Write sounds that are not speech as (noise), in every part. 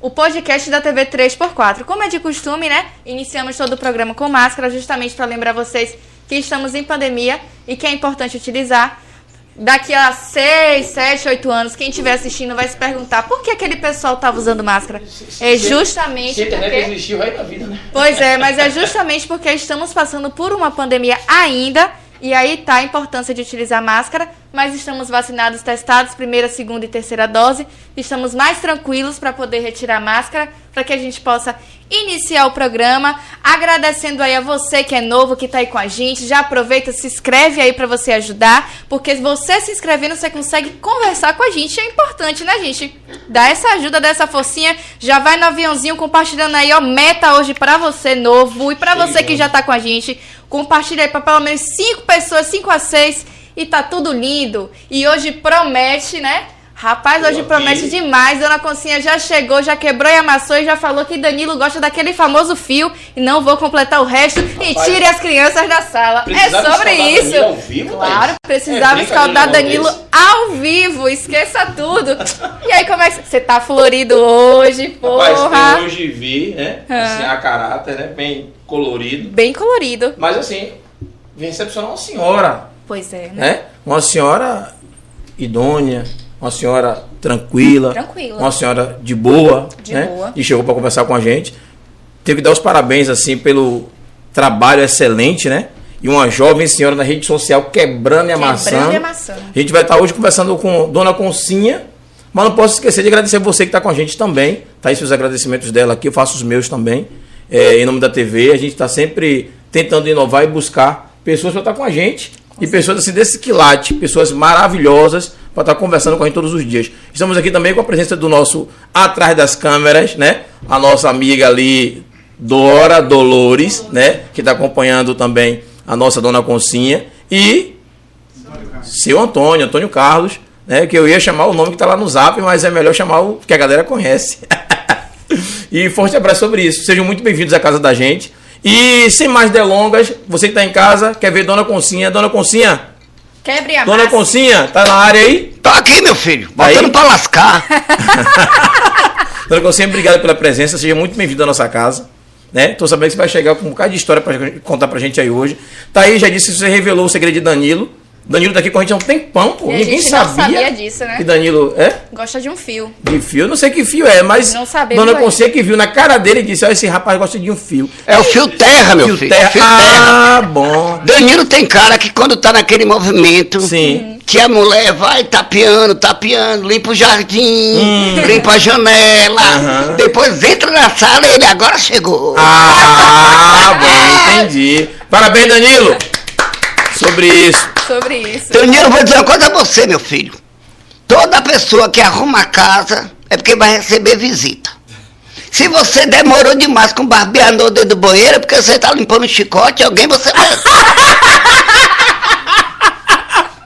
o podcast da TV 3x4. Como é de costume, né? Iniciamos todo o programa com máscara, justamente para lembrar vocês que estamos em pandemia e que é importante utilizar. Daqui a 6, 7, 8 anos, quem estiver assistindo vai se perguntar por que aquele pessoal estava usando máscara. É justamente Se a internet porque... existiu, vai da vida, né? Pois é, mas é justamente porque estamos passando por uma pandemia ainda. E aí tá a importância de utilizar máscara, mas estamos vacinados, testados, primeira, segunda e terceira dose. Estamos mais tranquilos para poder retirar a máscara, para que a gente possa iniciar o programa. Agradecendo aí a você que é novo, que tá aí com a gente. Já aproveita, se inscreve aí para você ajudar, porque você se inscrevendo, você consegue conversar com a gente. É importante, né, gente? Dá essa ajuda, dá essa forcinha. Já vai no aviãozinho compartilhando aí, ó, meta hoje para você novo e para você que já tá com a gente. Compartilha aí para pelo menos 5 pessoas, 5 a 6 e tá tudo lindo. E hoje promete, né? Rapaz, hoje promete demais. Dona Concinha já chegou, já quebrou e amassou e já falou que Danilo gosta daquele famoso fio e não vou completar o resto e Rapaz, tire as crianças da sala. É sobre isso. Danilo ao vivo, claro, precisava É escaldar Danilo ao vivo. Esqueça tudo. (laughs) E aí, como é que você tá florido hoje, Rapaz, porra? eu hoje vi, né? Assim, a caráter, né? Bem colorido. Bem colorido. Mas assim, vim recepcionar uma senhora, Pois é, né? né? Uma senhora idônea, uma senhora tranquila, Tranquila. uma senhora de boa, De né? boa. E chegou para conversar com a gente. Tenho que dar os parabéns assim pelo trabalho excelente, né? E uma jovem senhora na rede social quebrando e amassando. Quebrando e amassando. A gente vai estar hoje conversando com Dona Concinha, mas não posso esquecer de agradecer você que está com a gente também. Tá aí os agradecimentos dela aqui, eu faço os meus também. É, em nome da TV, a gente está sempre tentando inovar e buscar pessoas para estar com a gente. E pessoas assim desse quilate, pessoas maravilhosas para estar conversando com a gente todos os dias. Estamos aqui também com a presença do nosso atrás das câmeras, né? A nossa amiga ali, Dora Dolores, né? Que está acompanhando também a nossa dona Concinha. E seu Antônio, Antônio Carlos, né? Que eu ia chamar o nome que está lá no zap, mas é melhor chamar o que a galera conhece. (laughs) e forte abraço sobre isso. Sejam muito bem-vindos à casa da gente. E sem mais delongas, você que está em casa, quer ver Dona Concinha? Dona Concinha, Quebre a Dona massa. Concinha, tá na área aí? Tô aqui, meu filho, Aí? botando pra lascar. (laughs) Dona Concinha, obrigado pela presença, seja muito bem-vindo à nossa casa. Né? Tô sabendo que você vai chegar com um bocado de história para contar pra gente aí hoje. Tá aí, já disse que você revelou o segredo de Danilo. Danilo tá aqui com a gente há um tempão, pô. E a Ninguém sabia, sabia disso, né? que Danilo é Gosta de um fio. de fio. Eu não sei que fio é, mas Não sabemos Dona. Concinha que viu na cara dele e disse: Ó, esse rapaz gosta de um fio. É o fio terra, meu Fio filho. terra. Fio terra. Ah, bom. Danilo tem cara que quando tá naquele movimento, Sim. que a mulher vai tapeando, tapeando, limpa o jardim, limpa a janela, Aham. depois entra na sala e ele agora chegou. Ah, bom, entendi. Parabéns, Danilo. Sobre isso. Sobre isso. Danilo, vou dizer uma coisa a você, meu filho. Toda pessoa que arruma a casa é porque vai receber visita. Se você demorou demais com o barbeador dentro do banheiro, é porque você tá limpando o chicote, alguém você vai. (laughs)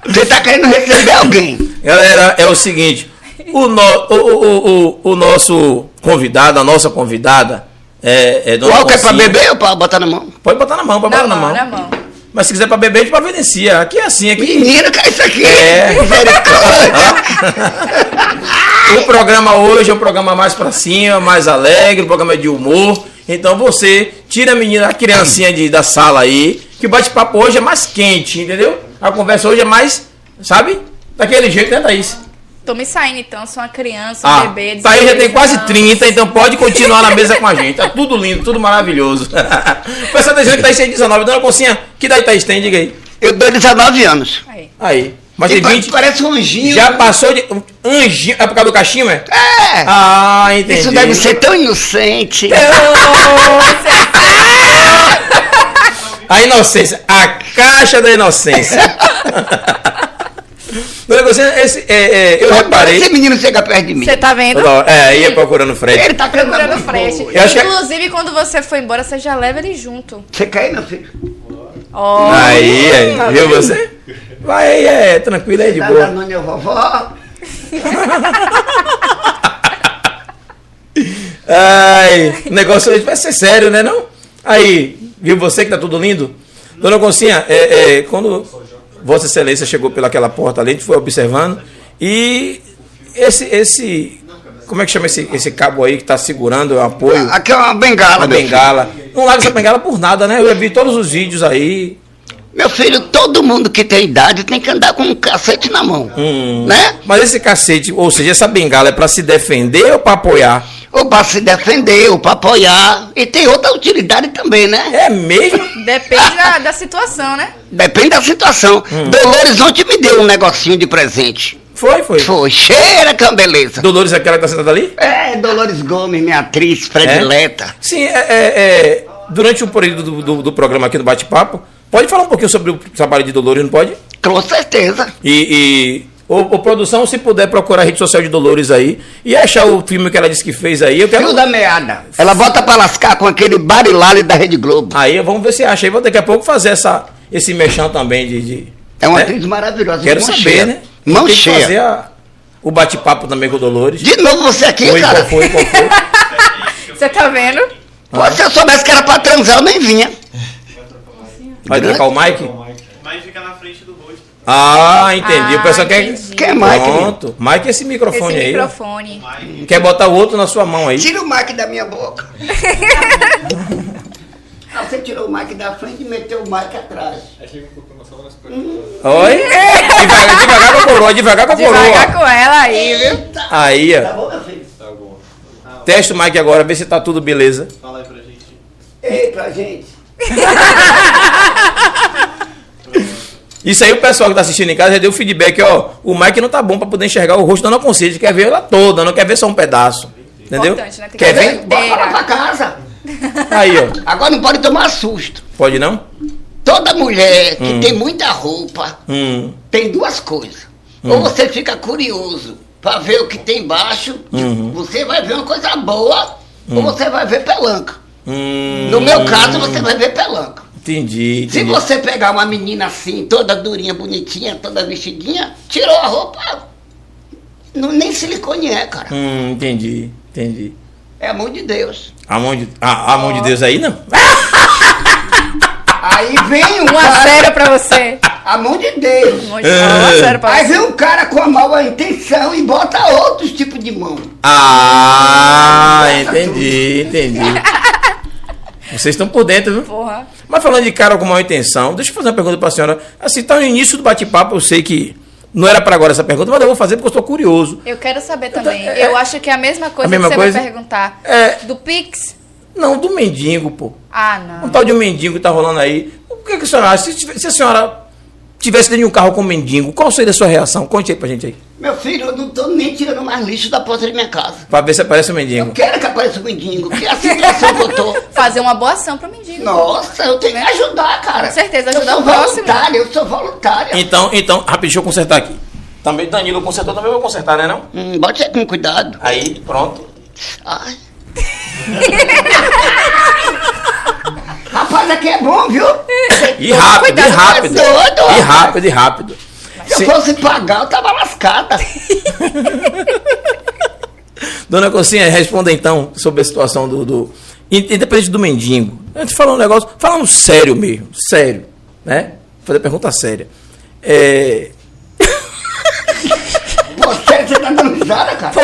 Você tá querendo receber alguém. Galera, é o seguinte: o, no- o, o, o, o nosso convidado, a nossa convidada, é, é O Dona álcool é pra beber ou pra botar na mão? Pode botar na mão, pode Na botar na mão, mão. na mão. Mas se quiser pra beber, a gente providencia. Aqui é assim, aqui. Menino, que é isso aqui? É. Misericórdia. (laughs) O programa hoje é um programa mais pra cima, mais alegre, um programa de humor. Então você tira a menina, a criancinha de, da sala aí, que o bate-papo hoje é mais quente, entendeu? A conversa hoje é mais, sabe? Daquele jeito, né, Thaís? Tô me saindo então, sou uma criança, um Ah, bebê. Thaís já tem 16 quase anos. 30, então pode continuar na mesa com a gente. Tá tudo lindo, tudo maravilhoso. (laughs) O pessoal tá dizendo que Thaís tem 19. Dona Concinha, que idade Thaís tem? Diga aí. Eu dou 19 anos. Aí. Aí. Mas tem pa- 20. Parece um anjinho. Já passou de. Anjinho. É por causa do cachimbo, é? É. Ah, entendi. Isso deve ser tão inocente. (laughs) A inocência. A caixa da inocência. (laughs) Dona Concinha, esse, é, é, eu Esse reparei. menino chega perto de mim. Você tá vendo? Hora- É, ia procurando o Fred. Ele tá Procurando frete. boa. Eu acho que- é- Inclusive, quando você for embora, você já leva ele junto. Você quer ir, meu filho? Ó. Aí, aí, Tá viu vendo? você? Vai aí, é, tranquilo aí de Tá boa. dando minha vovó. (laughs) Ai, o negócio hoje vai ser sério, né não? Aí, viu você que tá tudo lindo? Dona Concinha, é, é, quando Vossa Excelência chegou pelaquela porta ali, a gente foi observando e esse, esse como é que chama esse, esse cabo aí que tá segurando o apoio? Aqui é uma bengala, Uma meu filho. bengala. Não larga essa bengala por nada, né? Eu vi todos os vídeos aí. Meu filho, todo mundo que tem idade tem que andar com um cacete na mão. Hum. Né? Mas esse cacete, ou seja, essa bengala é pra se defender ou pra apoiar? Ou para se defender, ou para apoiar. E tem outra utilidade também, né? É mesmo? Depende da, da situação, né? Depende da situação. Hum. Dolores ontem me deu um negocinho de presente. Foi, foi. Foi, cheira que é uma beleza. Dolores é aquela que tá sentada ali? É, Dolores Gomes, minha atriz predileta. Sim, é, é- é, durante o período do, do- do programa aqui do Bate-Papo, pode falar um pouquinho sobre o trabalho de Dolores, não pode? Com certeza. E, ô, ô, produção, se puder procurar a rede social de Dolores aí e achar o filme que ela disse que fez aí, eu quero. Fio da meada. Ela bota pra lascar com aquele barilale da Rede Globo. Aí vamos ver se acha. Aí vou daqui a pouco fazer essa, esse mexão também de. de- É uma né? atriz maravilhosa. Quero mão saber, cheia. né? Mão Tem que cheia. fazer a- o bate-papo também com o Dolores. De novo você aqui, Foi, cara. qual foi, qual foi? (laughs) Você tá vendo? Pô, se eu soubesse que era pra transar, eu nem vinha. Vai trocar o Mike? Mas fica na frente do. Ah, entendi. Ah, o pessoal quer. entendi. Quem é Mike? Pronto. Mike é esse microfone Esse aí. ó. microfone. Quer botar o outro na sua mão aí. Tira o mic da minha boca. (laughs) ah, você tirou o mic da frente e meteu o mic atrás. Oi? devagar, devagar com a coroa, devagar com a Devagar coroa. com ela aí, viu? Eita. Aí, Tá ó. bom, meu filho? Tá bom. Testa o Mike agora, vê se tá tudo beleza. Fala aí pra gente. Ei, pra gente. (laughs) Isso aí o pessoal que tá assistindo em casa já deu feedback, ó. O Mike não tá bom pra poder enxergar o rosto da Ana Conselho, quer ver ela toda, não quer ver só um pedaço. Entendeu? Né? Que Quer ver. Bora lá pra casa. (laughs) Aí, ó. Agora não pode tomar susto. Pode não? Toda mulher que tem muita roupa Hum. tem duas coisas. Ou você fica curioso pra ver o que tem embaixo, Uhum. você vai ver uma coisa boa, ou você vai ver pelanca. Hum. No meu caso, você vai ver pelanca. Entendi, Se entendi. você pegar uma menina assim, toda durinha, bonitinha, toda vestidinha, tirou a roupa, não, nem silicone é, cara. Hum, entendi, entendi. É a mão de Deus. A mão de, a, a mão de Deus aí, não? (laughs) Aí vem um Um a cara, zero pra você. (laughs) a mão de Deus. A zero pra Aí você. vem um cara com a má intenção e bota outros tipos de mão. Ah, entendi, entendi. (laughs) Vocês estão por dentro, viu? Porra. Mas falando de cara com má intenção, deixa eu fazer uma pergunta pra senhora. Assim, tá no início do bate-papo, eu sei que não era pra agora essa pergunta, mas eu vou fazer porque eu estou curioso. Eu quero saber também. É- Eu acho que é a mesma coisa A mesma que você coisa? vai perguntar. É. Do Pix? Não, do mendigo, pô. Ah, Um não. tal de um mendigo que tá rolando aí. O que, que a senhora acha? Se, se a senhora tivesse dentro de um carro com um mendigo, qual seria a sua reação? Conte aí pra gente aí. Meu filho, eu não tô nem tirando mais lixo da porta de minha casa. Pra ver se aparece o Eu mendigo. quero que apareça o mendigo, que é a situação que eu tô. (laughs) Fazer uma boa ação pro mendigo. Nossa, eu tenho que ajudar, cara. Com certeza, eu ajudar sou o próximo. voluntária, eu sou voluntária. Então, então, rapidinho, deixa eu consertar aqui. Também Danilo consertou, também vou consertar, né não? Hum, bote aí com cuidado. Aí, pronto. Ai. (laughs) Rapaz, aqui é bom, viu? E rápido, e rápido. E rápido, e rápido. Se eu fosse pagar, eu tava lascada. (laughs) Dona Cocinha, responda então sobre a situação do. do independente do mendigo. A gente falou um negócio, falando sério mesmo, sério, né? Vou fazer pergunta séria. É, (laughs) Você, você tá dando risada, cara?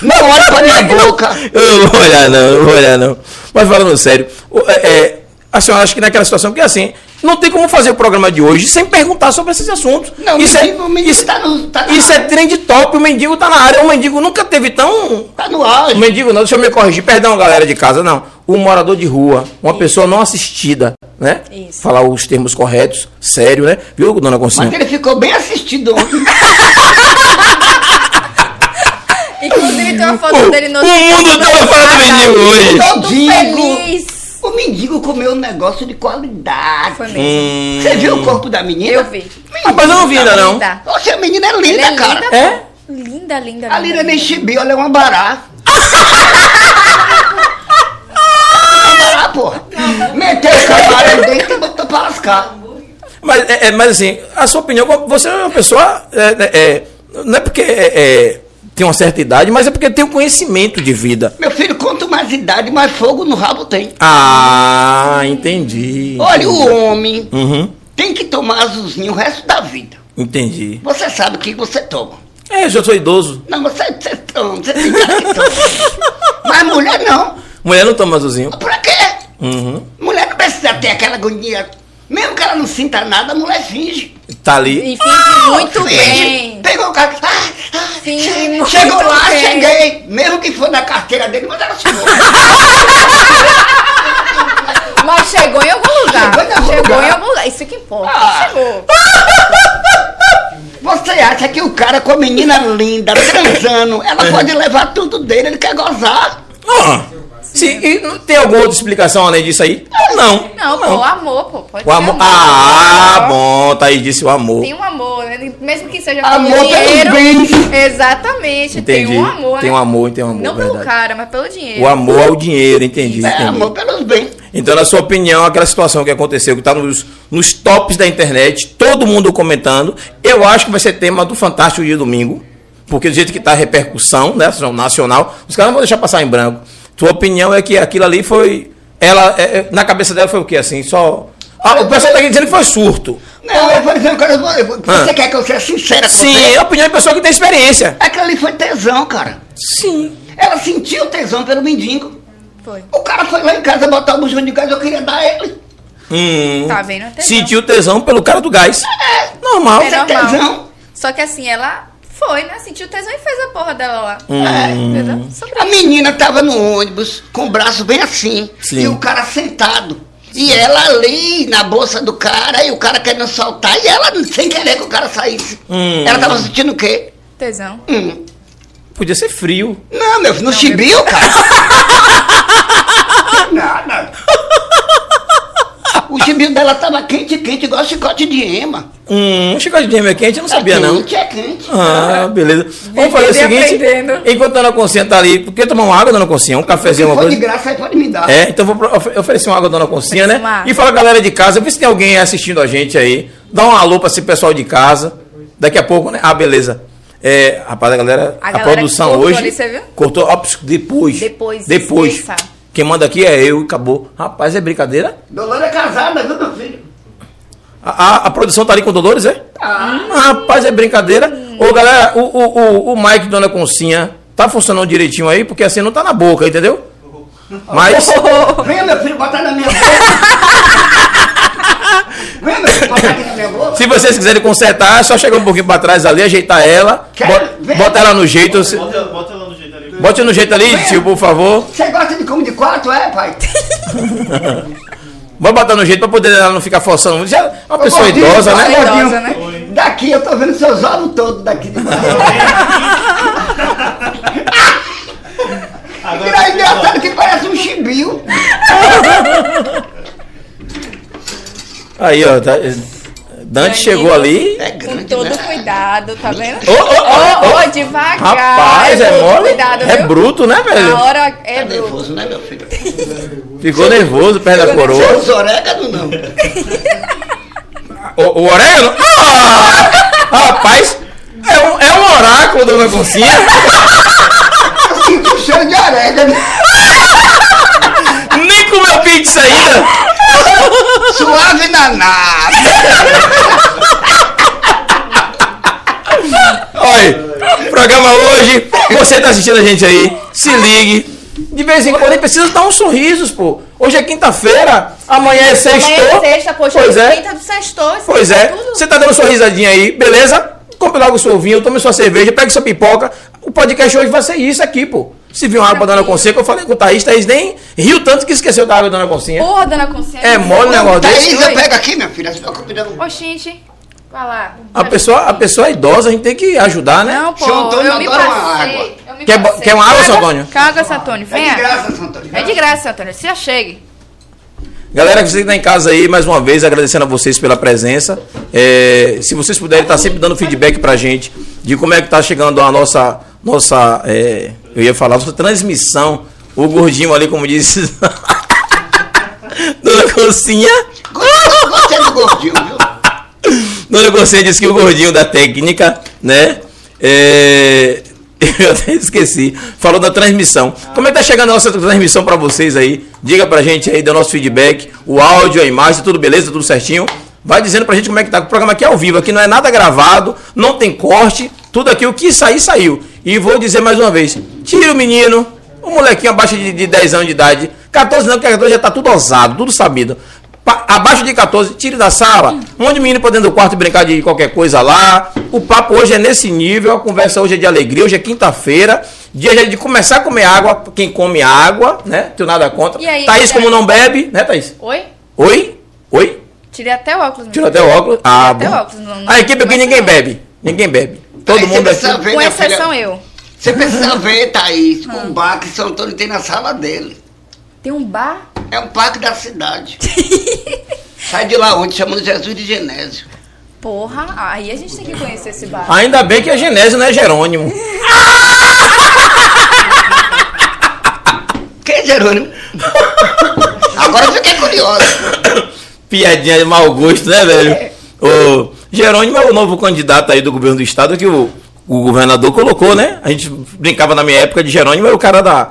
Não olha pra minha boca. (laughs) eu não vou olhar, não, eu não vou olhar, não. Mas falando sério, é, é, a senhora acha que naquela situação, porque assim, não tem como fazer o programa de hoje sem perguntar sobre esses assuntos. Não, o isso mendigo- é, o mendigo isso, tá no- tá isso é trend top, o mendigo tá na área. O mendigo nunca teve tão. Tá no O auge. mendigo não, deixa eu me corrigir, perdão, galera de casa, não. O morador de rua, uma pessoa não assistida, né? Isso. Falar os termos corretos, sério, né? Viu, dona Concinha? Mas ele ficou bem assistido ontem. Inclusive tem uma foto dele no o mundo tava falando do mendigo hoje. Todo feliz. O mendigo comeu um negócio de qualidade. Foi mesmo. Hum. Você viu o corpo da menina? Eu vi. Rapaz, eu não vi ainda, não. Linda. Oxe, a menina é linda, é cara. linda, É? Linda, linda, A Lira linda. nem chibi, olha, é uma bará. (laughs) uma bará, porra. Meteu o camarão dentro e botou pra lascar. Mas, é, é, mas assim, a sua opinião, você é uma pessoa. é, é, é, não é porque é, é, tem uma certa idade, mas é porque tem um conhecimento de vida. Meu filho, quanto mais idade, mais fogo no rabo tem. Ah, entendi. Olha, o homem Uhum, tem que tomar azulzinho o resto da vida. entendi. Você sabe o que você toma. É, eu já sou idoso. Não, você, você toma, você tem que toma. Mas mulher não. Mulher não toma azulzinho. Pra quê? Uhum. Mulher não precisa ter aquela agonia. Mesmo que ela não sinta nada, a mulher finge. Tá ali. E finge muito Finge. bem. Pegou o cara. Ah, ah, Finge che- muito chegou lá, bem. cheguei. Mesmo que for na carteira dele, mas ela chegou. (laughs) Mas chegou em algum lugar. Chegou em algum Chegou lugar. em algum lugar. Isso que importa. Ah. Chegou. (laughs) Você acha que o cara com a menina linda, transando, ela pode levar tudo dele, ele quer gozar? Ah, sim, e não tem alguma outra explicação além disso aí? Não. Não, pô, o amor, pô. Pode O ser amor. Ah, bom, tá aí, disse o amor. Tem um amor, né? mesmo que seja Amor pelo dinheiro. bens. Exatamente, Entendi. tem um amor. Tem né? um amor, tem um amor, Não pelo verdade. cara, mas pelo dinheiro. O amor ao dinheiro, entendi, É, entendi. amor pelos bens. Então, na sua opinião, aquela situação que aconteceu, que está nos, nos tops da internet, todo mundo comentando, eu acho que vai ser tema do Fantástico de domingo, porque do jeito que está a repercussão né, nacional, os caras não vão deixar passar em branco. Tua opinião é que aquilo ali foi. Ela, é, é, na cabeça dela foi o quê? Assim, só. Ah, o pessoal está dizendo que foi surto. Não, eu vou dizer uma coisa, vou- você Ah. quer que eu seja sincera com Sim, você? é a opinião de pessoa que tem experiência. Aquilo ali foi tesão, cara. Sim. Ela sentiu tesão pelo mendigo. Foi. O cara foi lá em casa botar o bujão de gás, eu queria dar ele. Hum, Tá vendo? É tesão. sentiu tesão pelo cara do gás. Normal. É é normal. tesão. Só que assim, ela foi, né? Sentiu tesão e fez a porra dela lá. Hum. É. Entendeu? Sobre A isso. menina tava no ônibus com o braço bem assim Sim. e o cara sentado. E ela ali na bolsa do cara e o cara querendo soltar e ela sem querer que o cara saísse. Hum. Ela tava sentindo o quê? Tesão. Hum. Podia ser frio. Não, meu no chibiu, cara. (laughs) Nada. O chibiu dela tava quente, quente, igual chicote de ema. Hum, chicote de gêmea quente, eu não sabia, é não. quente, é quente. Ah, beleza. Vamos fazer o seguinte: aprendendo. enquanto a Dona Concinha tá ali, por que tomar uma água, Dona Concinha? Um Se cafezinho, for alguma de coisa? graça, aí pode me dar. É, então vou oferecer uma água à Dona Concinha, uma né? E fala galera de casa, vê se tem alguém assistindo a gente aí. Dá um alô pra esse pessoal de casa. Daqui a pouco, né? Ah, beleza. É, rapaz, a galera, a, A galera produção cortou hoje. ali? Cortou, depois. Depois, Depois. esqueça. Quem manda aqui é eu e acabou. Rapaz, é brincadeira? Dolores é casada, viu, meu filho? A, a- a produção tá ali com Dolores, é? Ah. Ah, rapaz, é brincadeira. Ô, galera, o, o, o, o Mike Dona Concinha tá funcionando direitinho aí, porque assim não tá na boca, entendeu? (laughs) Mas. (laughs) Venha, meu filho, botar na minha boca. (laughs) Venha, meu filho, botar aqui na minha boca. Se vocês quiserem consertar, é só chegar um pouquinho pra trás ali, ajeitar ela, Quero bota, bota ela no jeito. Bota, bota ela no jeito ali. Bote no jeito ali, tio, por favor. Você gosta de como de quatro, é, pai? Vamos botar no jeito pra poder ela não ficar forçando. Já é uma pessoa Gordinho, idosa, né? gordinho. Idosa, né? Daqui eu tô vendo seus olhos todos daqui de baixo. Agora, É engraçado que parece um chibio. Aí, ó. Tá, Dante chegou ali. É Com grande, todo né? cuidado, tá vendo? Ô, ô, ô, Ô, ô, devagar. Rapaz, é mole. Cuidado, É viu? bruto, né, velho? Na hora é Tá bruto. nervoso, né, meu filho? Ficou nervoso perto da coroa. Seus orégano, não. O, o orégano? Ah, rapaz, é um, é um oráculo, dona Concinha. Eu sinto o cheiro de orégano. Nem comeu pizza ainda. Suave danado. Olha, programa hoje, você tá assistindo a gente aí, se ligue. De vez em quando a gente precisa dar uns sorrisos, pô. Hoje é quinta-feira, amanhã é sexto. Amanhã é sexta, poxa, Pois é. quinta do sextou. isso Pois tá é, você tá dando sua risadinha aí, beleza? Compre logo o seu vinho, tome sua cerveja, pegue sua pipoca. O podcast hoje vai ser isso aqui, pô. Se viu uma água da Dona que eu falei com o Thaís, Thaís nem riu tanto que esqueceu da água da Dona Concinha. Porra, dona Consciência. É mole o negócio desse. Thaís, eu pego aqui, minha filha. Ô, gente, vai lá. A pessoa, a pessoa é idosa, a gente tem que ajudar, né? Não, pô, Seu Antônio eu me adora uma passei. água. eu me Quer passei. quer uma água, seu Caga- Antônio? Caga, seu Antônio, É venha. de graça, São Antônio. É de graça, seu Antônio, se achegue. Galera que você está em casa aí, mais uma vez, agradecendo a vocês pela presença. É, se vocês puderem estar sempre dando feedback pra gente de como é que tá chegando a nossa, nossa é, eu ia falar, nossa transmissão. O gordinho ali, como disse, (laughs) Dona Concinha. Gostei, do gordinho, viu? Dona Concinha disse que o gordinho da técnica, né? É, (laughs) eu até esqueci. Falou da transmissão. Como é que tá chegando a nossa transmissão pra vocês aí? Diga pra gente aí, dê o nosso feedback. O áudio, a imagem, tudo beleza, tudo certinho. Vai dizendo pra gente como é que tá. O programa aqui é ao vivo, aqui não é nada gravado, não tem corte. Tudo aquilo que sair, saiu. E vou dizer mais uma vez: tira o menino, o molequinho abaixo de, de 10 anos de idade. 14 não, porque 14 já tá tudo ousado, tudo sabido. Pa- abaixo de 14, tire da sala. Um monte de menino pra dentro do quarto brincar de qualquer coisa lá. O papo hoje é nesse nível, a conversa hoje é de alegria, hoje é quinta-feira. Dia de começar a comer água, quem come água, né? Tenho nada contra. E aí, Thaís, como não bebe, né, Thaís? Oi? Oi? Oi? Tirei até o óculos. filho. até o óculos? Ah, Tirei até o óculos. Não, não, A equipe aqui ninguém bebe. Ninguém bebe. Todo Aí mundo precisa aqui. ver, Com minha exceção filha, eu. Você precisa (laughs) ver, Thaís, Ah. um bar que São Antônio tem na sala dele. Tem um bar? É um parque da cidade. (laughs) Sai de lá onde, chamando Jesus de Genésio. Porra, aí a gente tem que conhecer esse bar. Ainda bem que é Genésio, não é Jerônimo. (laughs) Quem é Jerônimo? Agora eu fiquei curioso. (coughs) Piadinha de mau gosto, né, velho? O Jerônimo é o novo candidato aí do governo do estado que o, o governador colocou, né? A gente brincava na minha época de Jerônimo, era o cara da,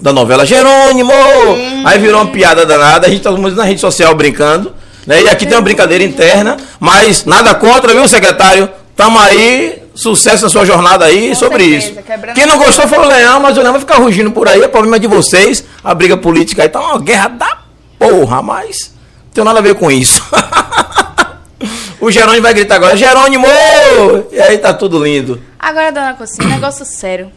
da novela Jerônimo! Aí virou uma piada danada, a gente tá todo mundo na rede social brincando. Né? E aqui tem uma brincadeira interna, mas nada contra, viu, secretário? Tamo aí, sucesso na sua jornada aí Com sobre certeza, isso. Quem não gostou foi o Leão, mas o Leão vai ficar rugindo por aí, é problema de vocês. A briga política aí tá uma guerra da porra, mas não tem nada a ver com isso. (laughs) o Jerônimo vai gritar agora, Jerônimo! E aí tá tudo lindo. Agora, dona Cocinha, um negócio sério.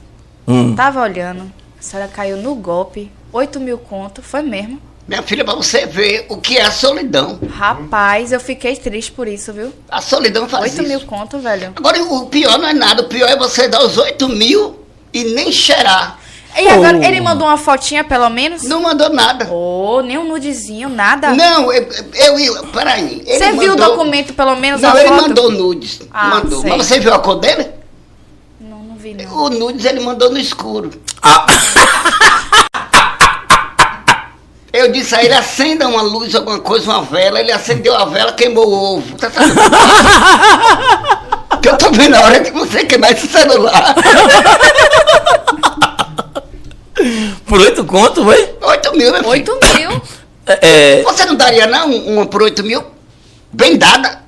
Hum. Tava olhando, a senhora caiu no golpe, 8 mil conto, foi mesmo. Minha filha, pra você ver o que é a solidão. Rapaz, eu fiquei triste por isso, viu? A solidão faz 8 isso. mil conto, velho. Agora, o pior não é nada. O pior é você dar os 8 mil e nem cheirar. E agora, Oh. ele mandou uma fotinha, pelo menos? Não mandou nada. Oh, nem um nudezinho, nada. Não, eu, eu, eu peraí. Você viu o mandou- documento, pelo menos, Não, ele foto? mandou nudes. Ah, mandou. sei. Mas você viu a cor dele? Não, não vi, não. O nudes ele mandou no escuro. Ah, Eu disse a ele, acenda uma luz, alguma coisa, uma vela. Ele acendeu a vela, queimou o ovo. Tá? (laughs) Que eu tô vendo a hora que você queimar esse celular. (laughs) por oito conto, foi? 8 mil, meu filho. 8 mil? É, é, Você não daria, não, uma por 8 mil? Bem dada.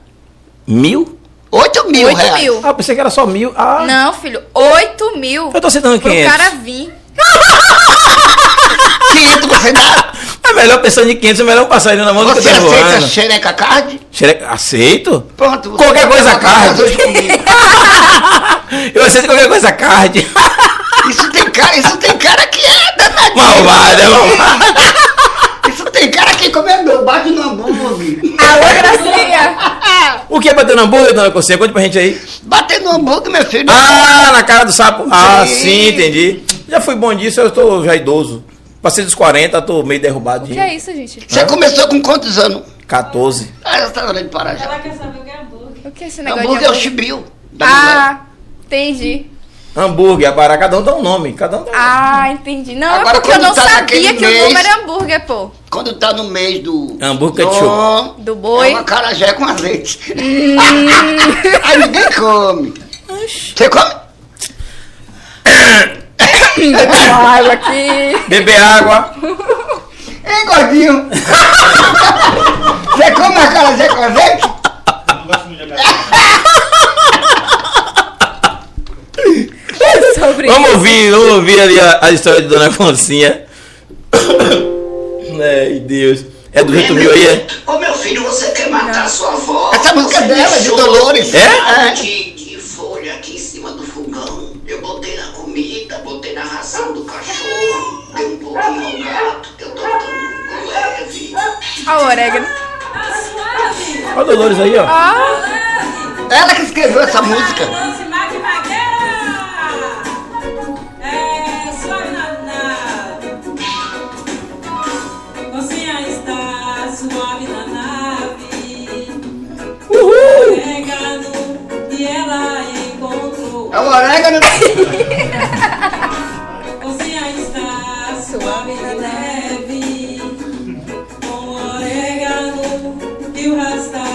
mil? 8 mil 8 reais. mil. Ah, pensei que era só mil. Ah, Não, filho, 8 mil. eu tô aceitando Pro 500. cara vir. (laughs) 500 você dá? É melhor pensando em 500, é melhor passar na mão do que Você aceita derrubando. xereca card? Xereca- Aceito? Pronto. você Qualquer coisa card. (laughs) Eu aceito qualquer coisa card. Isso tem cara, isso tem cara que é malvado, é malvado. Isso tem cara que comendo, bate no hambúrguer. Alô, Gracinha. O que é bater no hambúrguer, dona Cocinha? Conte pra gente aí. Bater no hambúrguer, meu filho. Ah, na cara do sapo. Ah, Sim. sim, entendi. Já fui bom disso, eu tô já idoso. Passei dos 40, tô meio derrubado O que é isso, gente? Você começou com quantos anos? 14. Ah, tá hora de parar já. Ela quer saber o que é hambúrguer. O que é esse negócio Hambúrguer de é o chibril. da mulher. Ah, entendi. Hambúrguer, agora cada um dá um nome. Cada um dá um Ah, entendi. Não, Agora, é porque eu não tá sabia que o mês- nome era hambúrguer, pô. Quando tá no mês do. Hambúrguer do- ketchup. Do boi. É uma carajé com azeite. (laughs) Aí ninguém come. Você come? Água aqui. Beber água. Ei, gordinho. (laughs) Você come a carajé com azeite? Eu não gosto muito de acarajé. (laughs) (laughs) Sobre Vamos ouvir, vamos ouvir ali a, a história de Dona Concinha. (coughs) Ai, Deus. É do 8 mil aí, é? Ô meu filho, você quer matar sua avó? Essa música é dela, de deixou Dolores. É? De, de folha aqui em cima do fogão. Eu botei na comida, botei na ração do cachorro. Dei um pouquinho ao gato, que eu tô tão leve. Olha o orégano. Olha o Dolores aí, ó. Ela que escreveu essa música. Suave na nave. Uhul! Pegado e ela encontrou. É o orégano. (laughs) Cozinha está suave na neve. Com orégano que o rasta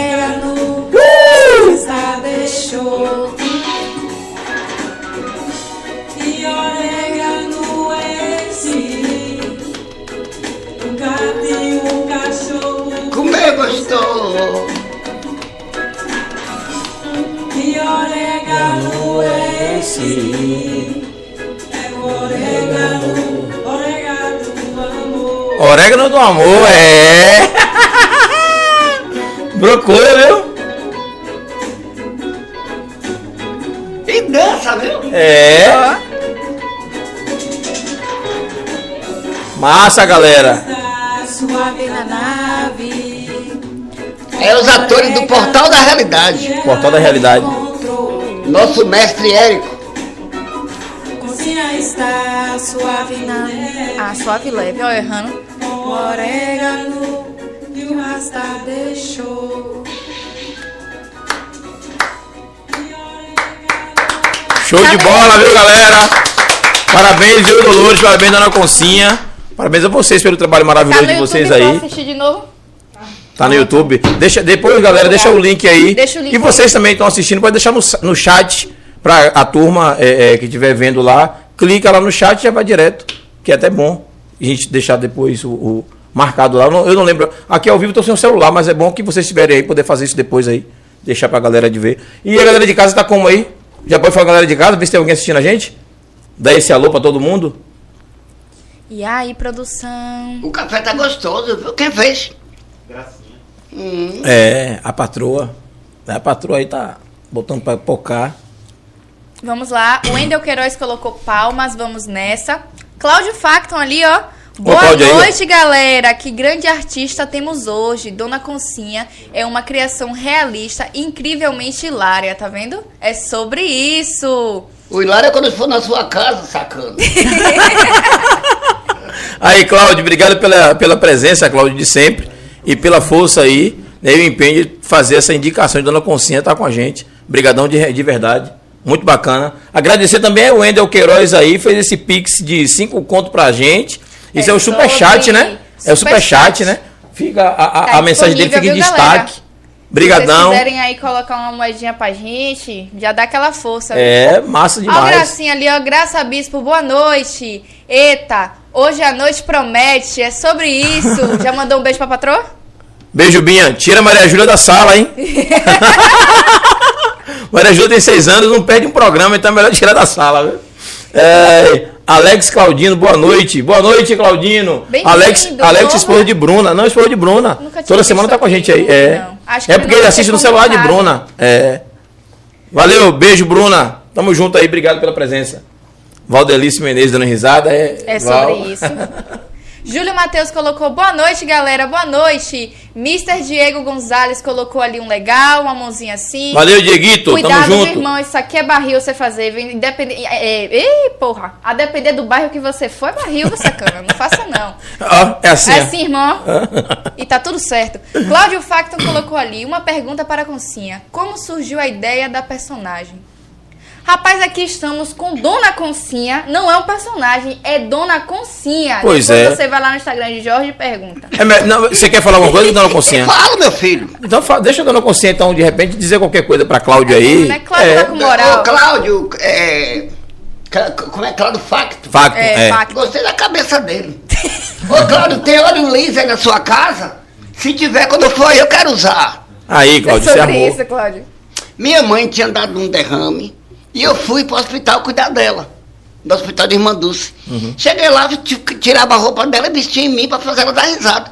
é é o orégano, orégano do amor. Orégano do amor, é. Procura, (laughs) viu? E dança, viu? É. Massa, galera. Suave na nave. É os atores do Portal da Realidade. Portal da Realidade. Nosso mestre Érico. Está suave na neve. Ah, suave leve, ó, errando. Com orégano e o rasta deixou. Orégano Show de bola, viu, galera? Parabéns, viu, Dolores? Parabéns, dona Concinha. Parabéns a vocês pelo trabalho Tá maravilhoso no de YouTube vocês pra aí. assistir de novo? Tá no YouTube. Deixa, depois, galera, deixa o link aí. Deixa o link e vocês também estão assistindo, pode deixar no, no chat pra a turma é, é, que estiver vendo lá. Clica lá no chat e já vai direto. Que é até bom a gente deixar depois o, o marcado lá. Eu não, eu não lembro. Aqui ao vivo tô sem o celular, mas é bom que vocês estiverem aí, poder fazer isso depois aí. Deixar pra galera de ver. E a galera de casa tá como aí? Já pode falar galera de casa, ver se tem alguém assistindo a gente? Dá esse alô pra todo mundo. E aí, produção? O café tá gostoso, viu? Quem fez? Gracinha. Hum. É, a patroa. A patroa aí tá botando pra pocar. Vamos lá. O Wendel Queiroz colocou palmas, vamos nessa. Cláudio Facton ali, ó. Boa noite, galera. Que grande artista temos hoje. Dona Concinha é uma criação realista, incrivelmente hilária, tá vendo? É sobre isso. O Hilário é quando for na sua casa, sacana. (laughs) Aí, Cláudio, obrigado pela, pela presença, Cláudio, de sempre. E pela força aí, né, e o empenho de fazer essa indicação de Dona Concinha estar com a gente. Obrigadão de, de verdade. Muito bacana. Agradecer também ao Wendel Queiroz aí, fez esse pix de 5 conto pra gente. Isso é, É o superchat, né? É o superchat, superchat. né? Fica, a, a, Tá a mensagem dele fica em galera? destaque. Se Brigadão. vocês quiserem aí colocar uma moedinha pra gente, já dá aquela força. viu? É, massa Ó, demais. Gracinha ali, ó. Graça Bispo, boa noite. Eita, hoje a noite promete, é sobre isso. (laughs) Já mandou um beijo pra patroa? Beijo, Binha. Tira a Maria Júlia da sala, hein? (laughs) Maria Júlia tem seis anos, não perde um programa, então é melhor tirar da sala, viu? É, Alex Claudino, boa noite. Boa noite, Claudino. Alex, Alex, esposa de Bruna. Não, esposa de Bruna. Toda semana tá com a gente aí. É, é porque ele assiste no celular de. Bruna. É. Valeu, beijo, Bruna. Tamo junto aí, obrigado pela presença. Valdelice Menezes dando risada. É, É Val. sobre isso. (laughs) Júlio Matheus colocou boa noite, galera. Boa noite. Mr. Diego Gonzalez colocou ali um legal, uma mãozinha assim. Valeu, Dieguito. Cuidado, Tamo junto. irmão, isso aqui é barril você fazer. viu? Independente. É, é, porra. A depender do bairro que você for, é barril, viu, sacana? Não faça, não. (laughs) Ó, é assim. É assim, irmão. (laughs) E tá tudo certo. Cláudio Facton colocou ali uma pergunta para a Concinha. Como surgiu a ideia da personagem? Rapaz, aqui estamos com Dona Concinha. Não é um personagem, é Dona Concinha. Pois Depois é. você vai lá no Instagram de Jorge e pergunta. É me- não, você quer falar alguma coisa, dona Consciência? (laughs) Fala, meu filho. Então fa- deixa a dona Consciência, então, de repente, dizer qualquer coisa pra Cláudio aí. Né? Cláudio tá com moral. Ô, Cláudio, é... Como é Cláudio Facto? Facto, É, é. Facto. Gostei da cabeça dele. Ô, Cláudio, tem óleo laser na sua casa? Se tiver, quando eu for aí, eu quero usar. Aí, É Cláudio, você sobre armou. isso, Cláudio. Minha mãe tinha dado um derrame e eu fui pro hospital cuidar dela. No hospital de Irmã Dulce. Cheguei lá, ti- tirava a roupa dela e vestia em mim pra fazer ela dar risada.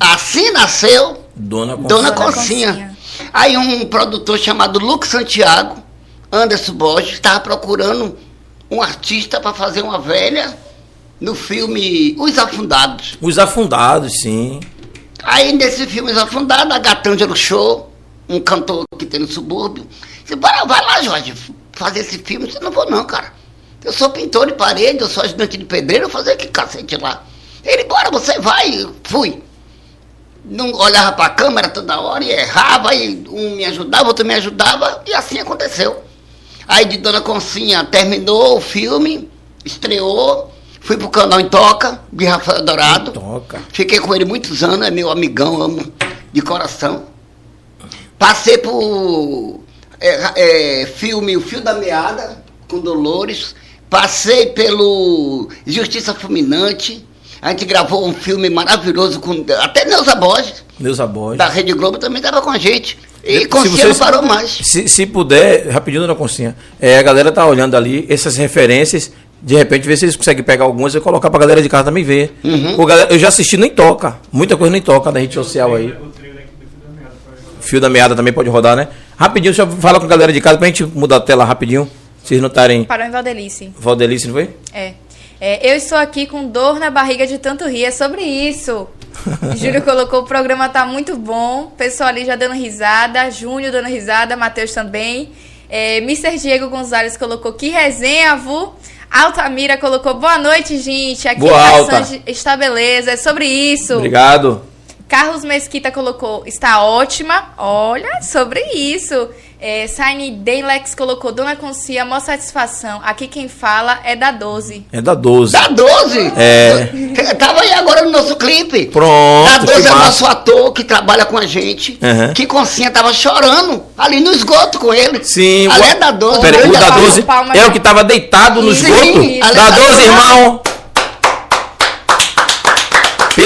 Assim nasceu Dona Consciência. Dona Dona Concinha. Concinha. Aí um produtor chamado Lucas Santiago, Anderson Borges, estava procurando um artista para fazer uma velha no filme Os Afundados. Os afundados, sim. Aí nesse filme Os Afundados, a Gatângelo Show, um cantor que tem no subúrbio, disse, Bora, vai lá, Jorge, fazer esse filme. Eu disse, não vou não, cara. Eu sou pintor de parede, eu sou ajudante de pedreiro, fazer que cacete lá. Ele, bora, você vai. Eu Fui. não olhava para a câmera toda hora e errava, e um me ajudava, outro me ajudava, e assim aconteceu. Aí de Dona Concinha terminou o filme, estreou, fui pro canal em Toca, de Rafael Dourado. Toca. Fiquei com ele muitos anos, é meu amigão, amo de coração. Passei por é, é, filme O Fio da Meada, com Dolores. Passei pelo Justiça Fulminante. A gente gravou um filme maravilhoso com. Até Neuza Borges, Meus avós. da Rede Globo, também estava com a gente. E Se vocês- não parou mais. Se, se puder, rapidinho, dona Concinha, é, a galera tá olhando ali essas referências, de repente ver se eles conseguem pegar algumas e colocar pra galera de casa também ver. Uhum. Ô, galera, eu já assisti nem toca, muita coisa nem toca na rede social aí. O trailer aqui do Fio da Meada foi rodar. Fio da meada também pode rodar, né? Rapidinho, deixa eu falar com a galera de casa pra gente mudar a tela rapidinho. Vocês não estarem. Parou em Valdelice. Valdelice, não foi? É. É, Eu estou aqui com dor na barriga de tanto rir. É sobre isso. (laughs) Júlio colocou o programa tá muito bom. Pessoal ali já dando risada. Júnior dando risada. Matheus também. É, Mr. Diego Gonzalez colocou que resenha, Vu. Altamira colocou boa noite, gente. Aqui Boa, Alta. Está beleza. É sobre isso. Obrigado. Carlos Mesquita colocou, está ótima. Olha, sobre isso. É, Saine Denlex colocou, Dona Concia, maior satisfação. Aqui quem fala é da 12. É da 12. Da 12? É. Tava aí agora no nosso clipe. Pronto. Da 12 que é massa. nosso ator que trabalha com a gente. Uhum. Que Concinha tava chorando ali no esgoto com ele. Sim, Ali o- é da 12. Pera, grande o da ator. 12 palma- é o que tava deitado no Sim, esgoto. ali Da tá 12, deitado. irmão.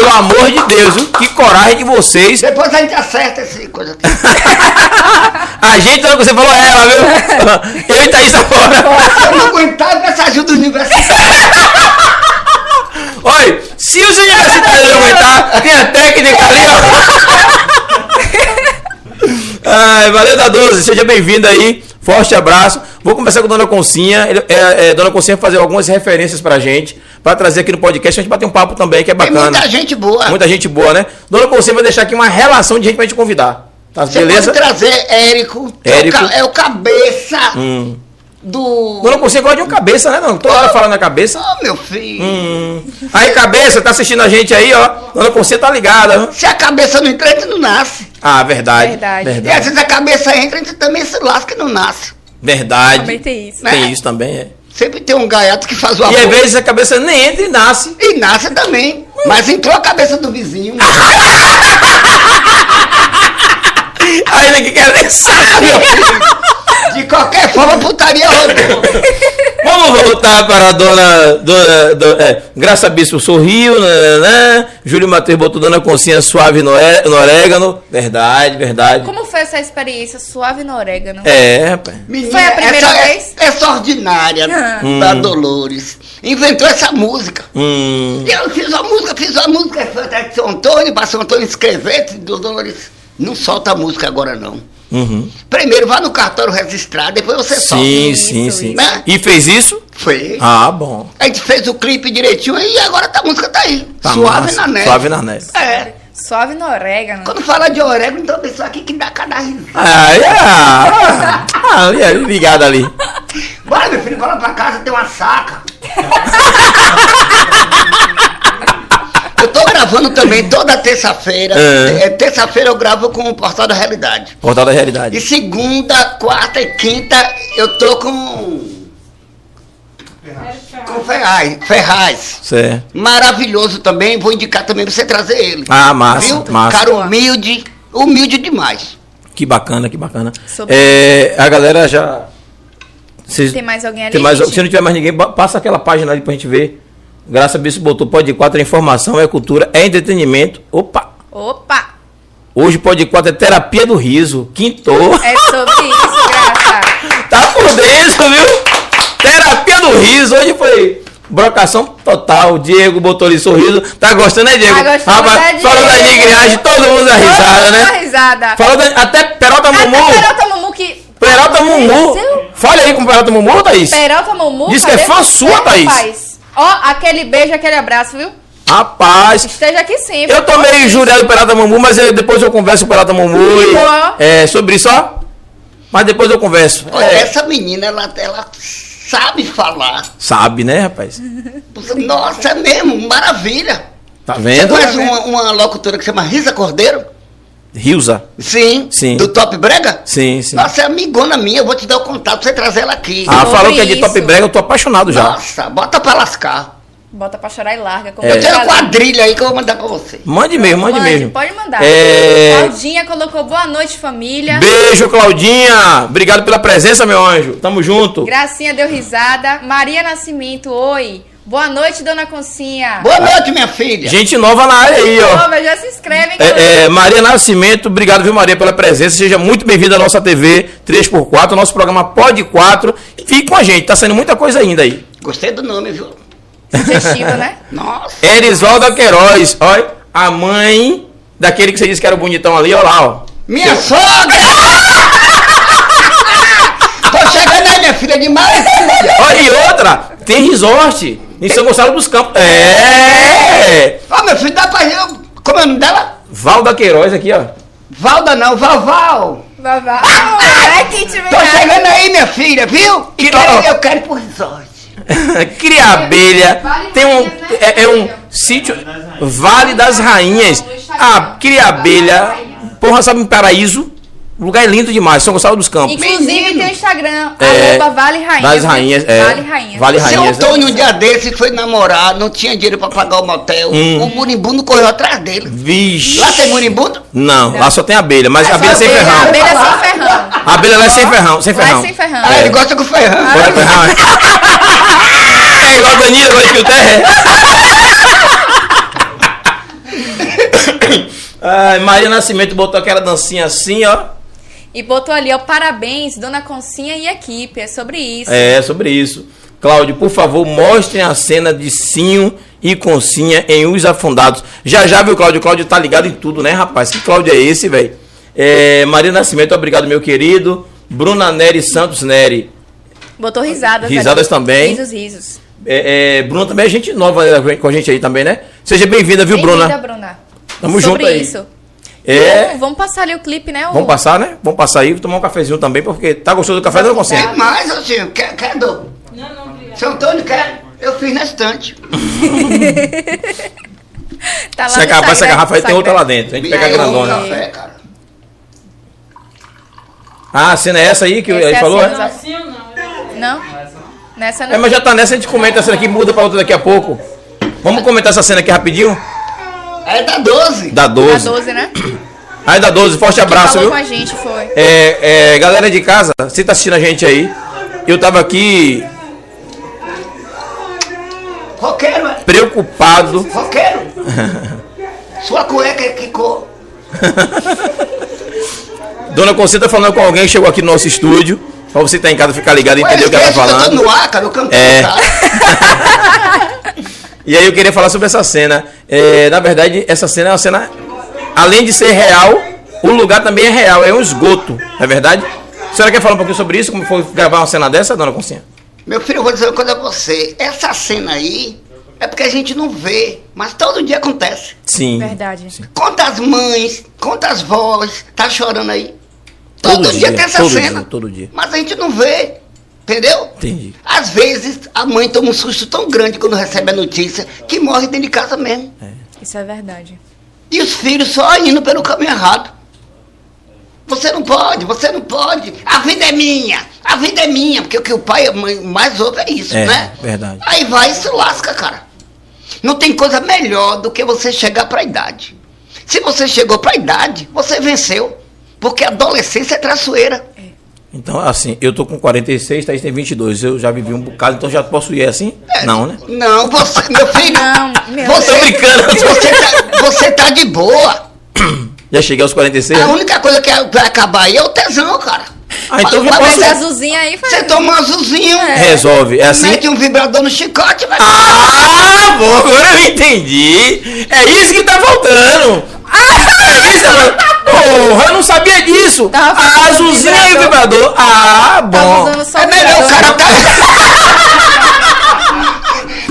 Pelo amor de Deus, viu? que coragem de vocês. Depois (laughs) a gente acerta esse coisa. A gente, não, você falou ela, viu? (laughs) Eu e Thaís tá fora. Eu não aguentava essa ajuda universitária. (laughs) Oi, se os universitários não aguentar, tem a técnica ali, ó. Ai, valeu da 12, seja bem-vindo aí. Forte abraço. Vou conversar com a Dona Concinha. Ele- é, é, Dona Concinha vai fazer algumas referências pra gente, pra trazer aqui no podcast, a gente bater um papo também, que é Tem bacana. muita gente boa. Muita gente boa, né? Dona Concinha vai deixar aqui uma relação de gente pra gente convidar. Tá Você beleza? pode trazer Érico. que Érico. É, o ca- é o cabeça Hum. do. Dona Concinha gosta de um cabeça, né? Não, toda hora falando na cabeça. Oh, meu filho. Hum. Aí, cabeça, tá assistindo a gente aí, ó. Dona Concinha tá ligada. viu? Se a cabeça não entra, a gente não nasce. Ah, verdade. Verdade. E às Verdade. vezes a cabeça entra, a gente também se lasca e não nasce. Verdade. Também tem isso. Tem né? isso também, é. Sempre tem um gaiato que faz o E amor. às vezes a cabeça nem entra e nasce. E nasce também. Mas entrou a cabeça do vizinho. (laughs) Ainda que quer nem sabe. (laughs) De qualquer forma, putaria rodou. (laughs) Vamos voltar para a dona. dona do- é, Graça Bispo sorriu, né, né? Júlio Matheus botou Dona Concinha suave no, é- no orégano. Verdade, verdade. Como foi essa experiência suave no orégano? É, rapaz. Menina, Foi a primeira essa, vez? Essa ordinária Ah. da Dolores inventou essa música. Hum. E eu fiz a música, fiz a música, foi até de São Antônio, para São Antônio escrever, Dolores. Não solta a música agora, não. Uhum. Primeiro vá no cartório registrar, depois você solta. Sim, Isso, sim, sim. isso. Né? E fez isso? Foi. Ah, bom. A gente fez o clipe direitinho e agora tá- a música tá aí. Tá Suave massa. na neve. Suave na neve. É. Suave no orégano. Quando fala de orégano, então pessoal aqui que dá cada risada. (laughs) Ah, é. Ah, ligado ali. Bora, meu filho, bora pra casa, tem uma saca. (laughs) Tô gravando também toda terça-feira. É. É, Terça-feira eu gravo com o Portal da Realidade. Portal da E realidade. segunda, quarta e quinta eu tô com. Com Ferraz. Ferraz. Certo. Maravilhoso também. Vou indicar também pra você trazer ele. Ah, massa, Viu? massa. Cara humilde. Humilde demais. Que bacana, que bacana. Sobre- É, a galera já. Vocês- Tem mais alguém ali? tem mais, se não tiver mais ninguém, passa aquela página ali pra gente ver. Graça Bispo botou Pode 4 é informação, é cultura, é entretenimento. Opa! Opa! Hoje Pode 4 é terapia do riso. Quintou. É sobre isso, graça. (laughs) Tá por dentro, viu? Terapia do riso. Hoje foi brocação total. Diego botou ali sorriso. Tá gostando, né, Diego? Tá gostando, Falando da Diego? nigreagem, todo mundo dá risada, né? risada. Falou da- até Peralta Mumu. Até Peralta Mumu que... Peralta Mumu. Fala aí com Peralta Mumu, Thaís. Peralta Mumu. Diz que é fã sua, Thaís. rapaz? Ó, aquele beijo, aquele abraço, viu? Rapaz. Esteja aqui sempre. Eu tô meio injuriado do Peralta Mumu, mas eu- depois eu converso com o Peralta Mumu. e- Boa. é, sobre isso, ó. Mas depois eu converso. Olha, É, essa menina, ela, ela sabe falar. sabe, né, rapaz? Nossa, é mesmo, maravilha. Tá Você vendo? conhece uma, uma locutora que chama Risa Cordeiro? Rilza. Sim. Sim. Do Top Brega? Sim, sim. Nossa, é amigona minha, eu vou te dar o contato pra você trazer ela aqui. Ah, Sobre falou que é de isso. top brega, eu tô apaixonado já. Nossa, bota pra lascar. Bota pra chorar e larga. como É. Eu tenho uma quadrilha aí que eu vou mandar pra você. Mande mesmo, mande, mesmo. Pode mandar. É... Claudinha colocou boa noite, família. Beijo, Claudinha. Obrigado pela presença, meu anjo. Tamo junto. Gracinha deu risada. Maria Nascimento, oi. Boa noite, dona Concinha. Boa noite, minha filha. Gente nova na área aí, ó. Nova, já se inscrevem. É, é, Maria Nascimento, obrigado, viu, Maria, pela presença. Seja muito bem-vinda à nossa TV 3x4, nosso programa Pod 4. Fique com a gente, tá saindo muita coisa ainda aí. Gostei do nome, viu? Sugestivo, né? (laughs) Nossa. Erisvalda Queiroz, olha, a mãe daquele que você disse que era bonitão ali, olha lá, ó. Minha sogra! (laughs) Tô chegando aí, minha filha, demais. Olha, e outra, tem resort em São Gonçalo dos Campos. É! Ó, meu filho, dá pra... Como é o nome dela? Valda Queiroz aqui, ó. Valda não, Valval. Vavá. É que te Tô chegando aí, minha filha, viu? Que E tal? eu quero ir pro resort. (laughs) Cria abelha. Tem um. É, é um sítio. Vale das Rainhas. Ah, cria abelha. Porra, sabe um paraíso? Lugar lindo demais. São Gonçalo dos Campos. Inclusive Menino. tem o Instagram, É, arroba Vale Rainha. das Rainhas, é. Vale Rainha. Vale Seu Rainhas. Antônio, um dia desse, foi namorar, não tinha dinheiro pra pagar o motel. Hum. O moribundo correu atrás dele. Vixe. Lá tem moribundo? Não, lá só tem abelha, mas abelha sem Abelha, ferrão. abelha sem ferrão. A abelha lá é sem ferrão, sem Lá é ferrão. sem ferrão. Ah, ele gosta com ferrão. Bora ferrão, é. (laughs) É igual a Danilo, agora que o terra. (laughs) Ai, Maria Nascimento botou aquela dancinha assim, ó. E botou ali, ó, parabéns, dona Concinha e equipe. É sobre isso. É, sobre isso. Cláudio, por favor, mostrem a cena de Sinho e Concinha em Os Afundados. Já já, viu, Cláudio? Cláudio tá ligado em tudo, né, rapaz? Que Cláudio é esse, velho? É, Maria Nascimento, obrigado, meu querido. Bruna Nery Santos Nery. Botou risadas. Risadas ali. também. Risos, risos. É, é, Bruna também é gente nova né, com a gente aí também, né? Seja bem-vinda, viu, Bem-vinda, Bruna? Bruna. Tamo sobre junto aí. isso. É. Vamos, vamos passar ali o clipe, né? o- Vamos passar, né? Vamos passar aí, tomar um cafezinho também, porque tá gostoso do café, dona Concinha? Tem mais, Altinho. Quer, quer, Dô? Não, não, obrigado. Seu Antônio quer? Eu fiz na estante. (laughs) Tá lá Se acabar essa garrafa aí, tem outra lá dentro. A gente pega a grandona. café, cara. Ah, a cena é essa aí que ele é falou, é? dos Não? Nessa É, não. mas já tá nessa, a gente comenta essa aqui, muda pra outra daqui a pouco. Vamos comentar essa cena aqui rapidinho? É da 12. Da Da 12. 12, né? (coughs) Aí da 12, forte abraço, Falou viu? com a gente, foi. É, é, galera de casa, você tá assistindo a gente aí? Eu tava aqui Roqueiro, é? preocupado. Roqueiro. (laughs) Sua cueca é que cor? (laughs) Dona Conceita tá falando com alguém que chegou aqui no nosso estúdio. Pra você que tá em casa ficar ligado e entender o que ela tá que Eu tô falando. no ar, cara, eu canto É. (laughs) E aí eu queria falar sobre essa cena. É, na verdade, essa cena é uma cena. Além de ser real, o lugar também é real, é um esgoto, não é verdade? A senhora quer falar um pouquinho sobre isso? Como foi gravar uma cena dessa, dona Concinha? Meu filho, eu vou dizer uma coisa a você. Essa cena aí é porque a gente não vê, mas todo dia acontece. Sim. Verdade. Quantas mães, quantas vós tá chorando aí? Todo, Todo dia, dia, tem essa todo cena. dia, todo dia. Mas a gente não vê. Entendeu? Entendi. Às vezes a mãe toma um susto tão grande quando recebe a notícia que morre dentro de casa mesmo. Isso é verdade. E os filhos só indo pelo caminho errado. Você não pode, você não pode. A vida é minha, a vida é minha. Porque o que o pai e a mãe mais ouve é isso, É, né? verdade. Aí vai e se lasca, cara. Não tem coisa melhor do que você chegar pra idade. Se você chegou pra idade, você venceu. Porque a adolescência é traiçoeira. Então, assim, eu tô com 46, Thaís tem 22. Eu já vivi um bocado, então já posso ir assim? Não, né? Não, você, meu filho. Não, meu você, Tô brincando. Você tá, você tá de boa. (clears throat) Já cheguei aos 46? A né? única coisa que vai acabar aí é o tesão, cara. Ah, então já posso- azulzinho aí. Você toma um azulzinho, Resolve. É assim? mete um vibrador no chicote, vai. Ah, bom, agora eu entendi. É isso que tá faltando. É isso, mano. (laughs) Porra, eu não sabia disso. Tava A e vibrador. vibrador. Ah, Tava bom. usando só É melhor o cara tá.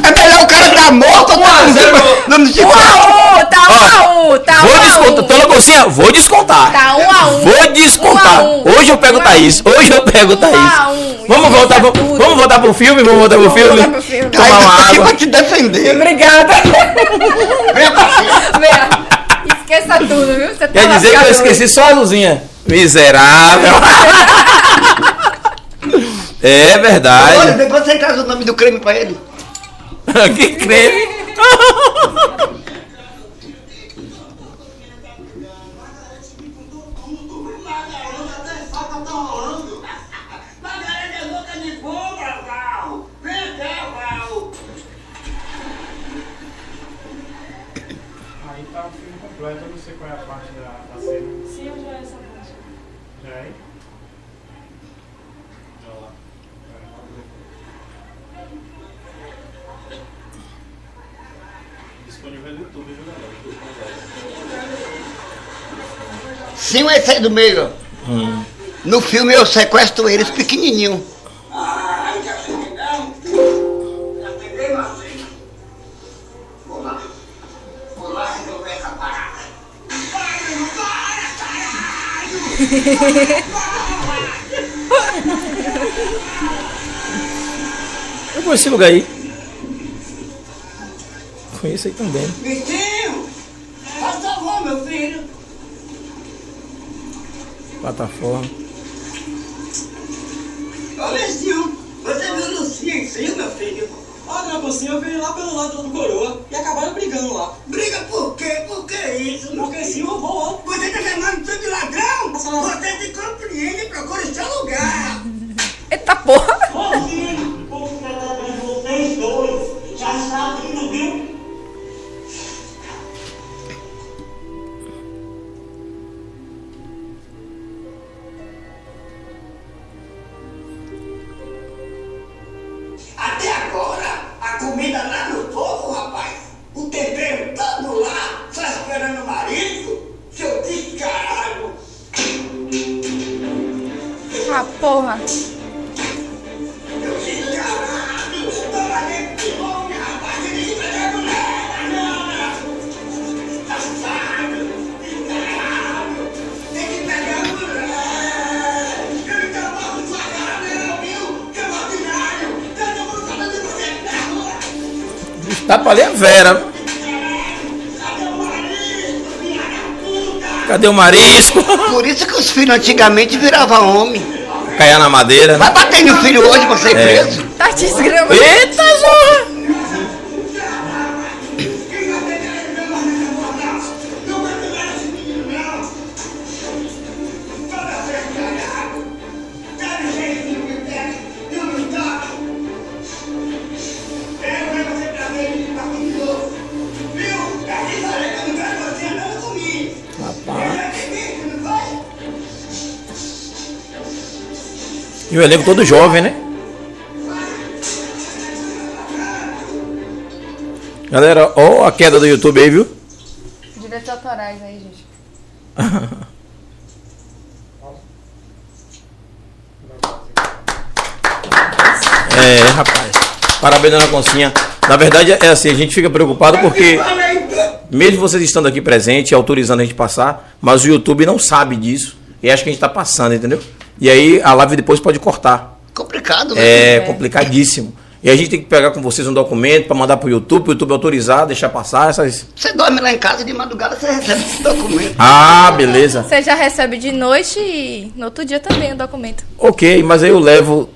É melhor o cara tá morto ou tá Um chicote. a um, tá um a um, tá Vou um a descontar. um. Tô na cozinha, vou descontar. Tá um a um. Vou descontar. Um um. Hoje eu pego Um Thaís. Hoje eu pego Um Thaís. a um. Vamos voltar, pro, tudo. vamos voltar pro filme? Vamos voltar pro Vamos filme? voltar pro filme. Tomar uma eu aqui água. pra te defender. Obrigada. Cima. Venha. Esqueça tudo, viu? Você tá Quer dizer que eu esqueci só a luzinha. Miserável. (laughs) é Olha, verdade. depois você traz o nome do creme pra ele. (laughs) que creme. (laughs) Sim, esse aí do meio. ó. No filme eu sequestro eles pequenininho. Ai, já cheguei, não. Já peguei uma vez. Vou lá. Vou lá resolver essa parada. Para, não para, caralho! Eu conheço esse lugar aí. Conheço aí também. Vitinho! Faz favor, meu filho. Plataforma. Ô, Vitinho, você viu Lucinha em si, meu filho? Ah, dona Concinha, eu vi lá pelo lado do coroa e acabaram brigando lá. Briga por quê? Por que isso? Porque sim, roubou ó. Você tá chamando tudo de ladrão? Você se compreende e procura seu lugar. (laughs) Eita porra. Ô, filho, vou tratar bem vocês dois. Já sabe, não viu? Vera. Cadê o marisco? (laughs) Por isso que os filhos antigamente viravam homem. Caia na madeira. Vai bater no filho hoje pra ser É. preso. Tá desgrama. E o elenco todo jovem, né? Galera, ó a queda do YouTube aí, viu? Direitos autorais aí, gente. (laughs) É, rapaz. Parabéns, dona Concinha. Na verdade, é assim, a gente fica preocupado porque, mesmo vocês estando aqui presente, autorizando a gente passar, mas o YouTube não sabe disso. E acha que a gente tá passando, entendeu? E aí a live depois pode cortar. Complicado, né? É complicadíssimo. E a gente tem que pegar com vocês um documento para mandar pro YouTube, pro YouTube autorizar, deixar passar essas. Você dorme lá em casa de madrugada, você recebe esse documento. Ah, beleza. Você já recebe de noite e no outro dia também o documento. Ok, mas aí eu levo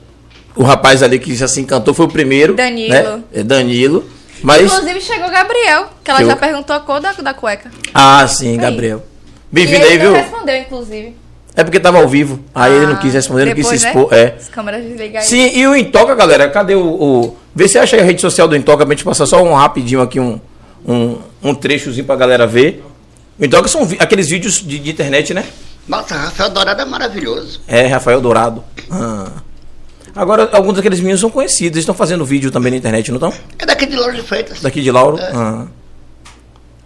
o rapaz ali que já se encantou, foi o primeiro. Danilo. Né? É Danilo. Mas. Inclusive chegou o Gabriel, que ela Eu- já perguntou a cor da, da cueca. Ah, sim, Gabriel. Bem-vindo aí, ele viu? respondeu, inclusive. É porque tava ao vivo. Aí ele não Ah, quis responder, não quis se depois, né? expor. É. As câmeras. Sim, e o Intoca, galera, cadê o, o. Vê se acha aí a rede social do Intoca pra gente passar só um rapidinho aqui, um, um, um trechozinho pra galera ver. O Intoca são vi- aqueles vídeos de, de internet, né? Nossa, Rafael Dourado é maravilhoso. É, Rafael Dourado. Ah. Agora, alguns daqueles meninos são conhecidos, eles estão fazendo vídeo também na internet, não estão? É daqui de Lourdes de Freitas. Daqui de Lauro? É. Ah.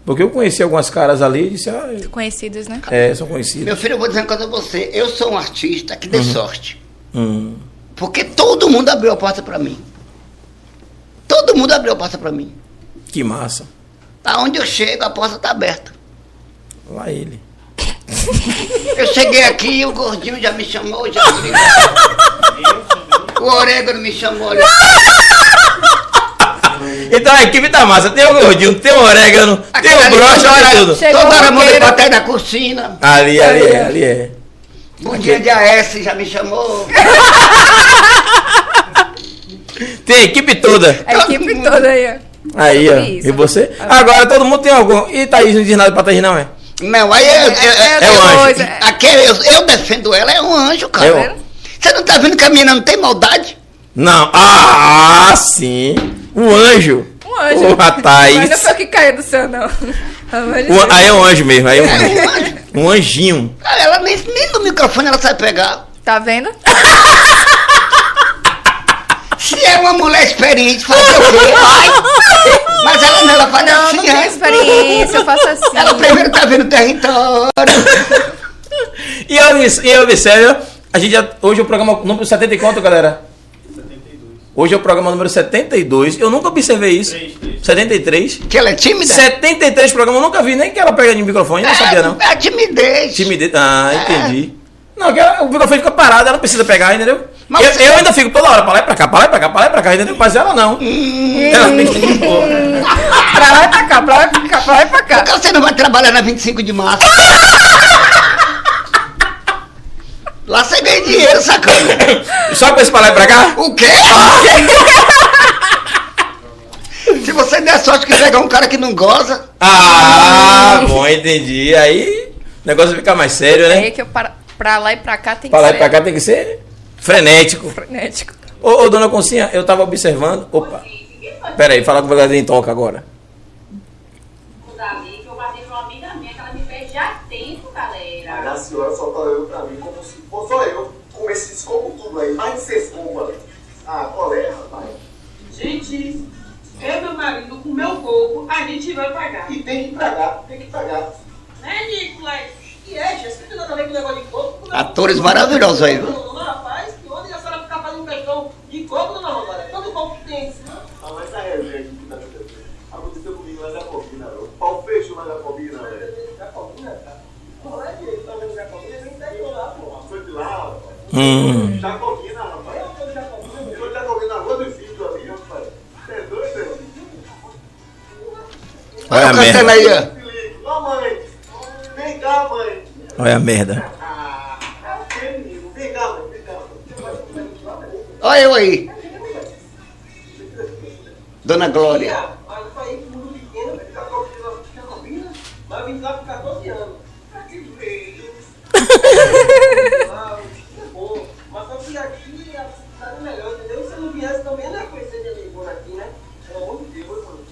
Porque eu conheci algumas caras ali e disse, ah, Conhecidos, né? é, são conhecidos. Meu filho, eu vou dizer uma coisa a você. Eu sou um artista que dei sorte. Hum. Porque todo mundo abriu a porta pra mim. Todo mundo abriu a porta pra mim. Que massa. Aonde eu chego, a porta tá aberta. Lá ele. (laughs) Eu cheguei aqui e o gordinho já me chamou, já brigou. (laughs) O orégano me chamou ali. (laughs) Então a equipe tá massa. Tem o gordinho, tem o orégano, tem o hora- tem tudo. Toda hora manda pra trás da cortina. Ali, ali é, ali é. Bom dia de AS, já me chamou. (laughs) Tem a equipe toda. A equipe toda aí, ó. Aí, ó. E você? Agora todo mundo tem algum. E Thaís não diz nada pra Thaís, não, é? Não, aí é, é, É um anjo. é- Aquele, eu, eu defendo ela, é um anjo, cara. É um- Você não tá vendo que a menina não tem maldade? Não. Ah, sim. Um anjo. Um anjo. Porra, Mas não Thaís. foi o que caiu do céu, não. Um- Deus. aí é um anjo mesmo, aí é um É, anjo. um anjo. Um anjinho. Ah, Ela nem, nem no microfone ela sabe pegar. Tá vendo? Se é uma mulher experiente, fazer o quê? Ai. Mas ela não, ela faz Não, assim, não é. experiência, eu faço assim. Ela primeiro tá vendo o território. E obs- e observe, a gente já, hoje é o programa número 70 e quanto, galera? 72. Hoje é o programa número 72. Eu nunca observei isso. 3, 3. 73. Que ela é tímida? 73 programas, eu nunca vi nem que ela pega de microfone, eu não sabia não. É, timidez. Timidez. Ah, entendi. Não, que ela- o microfone fica parado, ela precisa pegar, entendeu? Mas eu, você- eu ainda fico toda hora pra lá e pra cá, pra lá e pra cá, pra lá e pra cá, entendeu? Mas ela não. Ela fica de boa. (laughs) Pra lá e pra cá, pra lá e pra cá, pra lá e pra cá. Por que você não vai trabalhar na 25 de março? (laughs) Lá você ganha dinheiro, sacana. (laughs) Só com esse pra lá e pra cá? O quê? Se você der sorte que pegar um cara que não goza, Ah, bom, entendi. Aí o negócio fica mais sério, É né? aí que eu para, pra lá e pra cá tem que Pra lá e ser pra cá tem que ser frenético. frenético. Ô, ô, dona Concinha, eu tava observando. Opa. Pera aí, fala com o verdadeiro em toca agora. Davi, que eu guardei pra uma amiga minha, que ela me fez já há tempo, Mas galera. a senhora só tá olhando pra mim como se fosse só eu com esse escopo tudo aí, mais de seis culpas. Ah, qual é, rapaz? Gente, eu e meu marido, com o meu corpo, a gente vai pagar. E tem que pagar, tem que pagar. Né, Nicolas? E é, Jéssica, tem nada a ver com o negócio de corpo. Atores maravilhosos aí, viu? Não, não, rapaz, que ontem a senhora ficar fazendo questão de corpo, dona Rosária. Todo corpo que tem. Ah, mas a resenha aqui que tá acontecendo. Aconteceu comigo lá na Combina, não. O pau fechou lá na Combina, velho. Jacobina. Não é que tá vendo Jacobina, nem interior lá, pô. Foi de lá, rapaz. Hum. Jacobina, rapaz. Eu sou de Jacobina. Eu tô Jacobina na rua do filho ali, rapaz. Você é doido, velho? Olha a merda. aí, ó. Mãe. Vem cá, mãe. Olha a merda. Ah, é o quê, menino? Vem cá, mãe, vem cá. Olha eu aí. Dona Glória. Mas eu vim lá com 14 anos. Ah, (laughs) que feio. Ah, é bom. Mas só que aqui a cidade é melhor, entendeu? Se eu não viesse também, eu não ia conhecer de Lisboa aqui, né? Pelo amor de Deus, mano.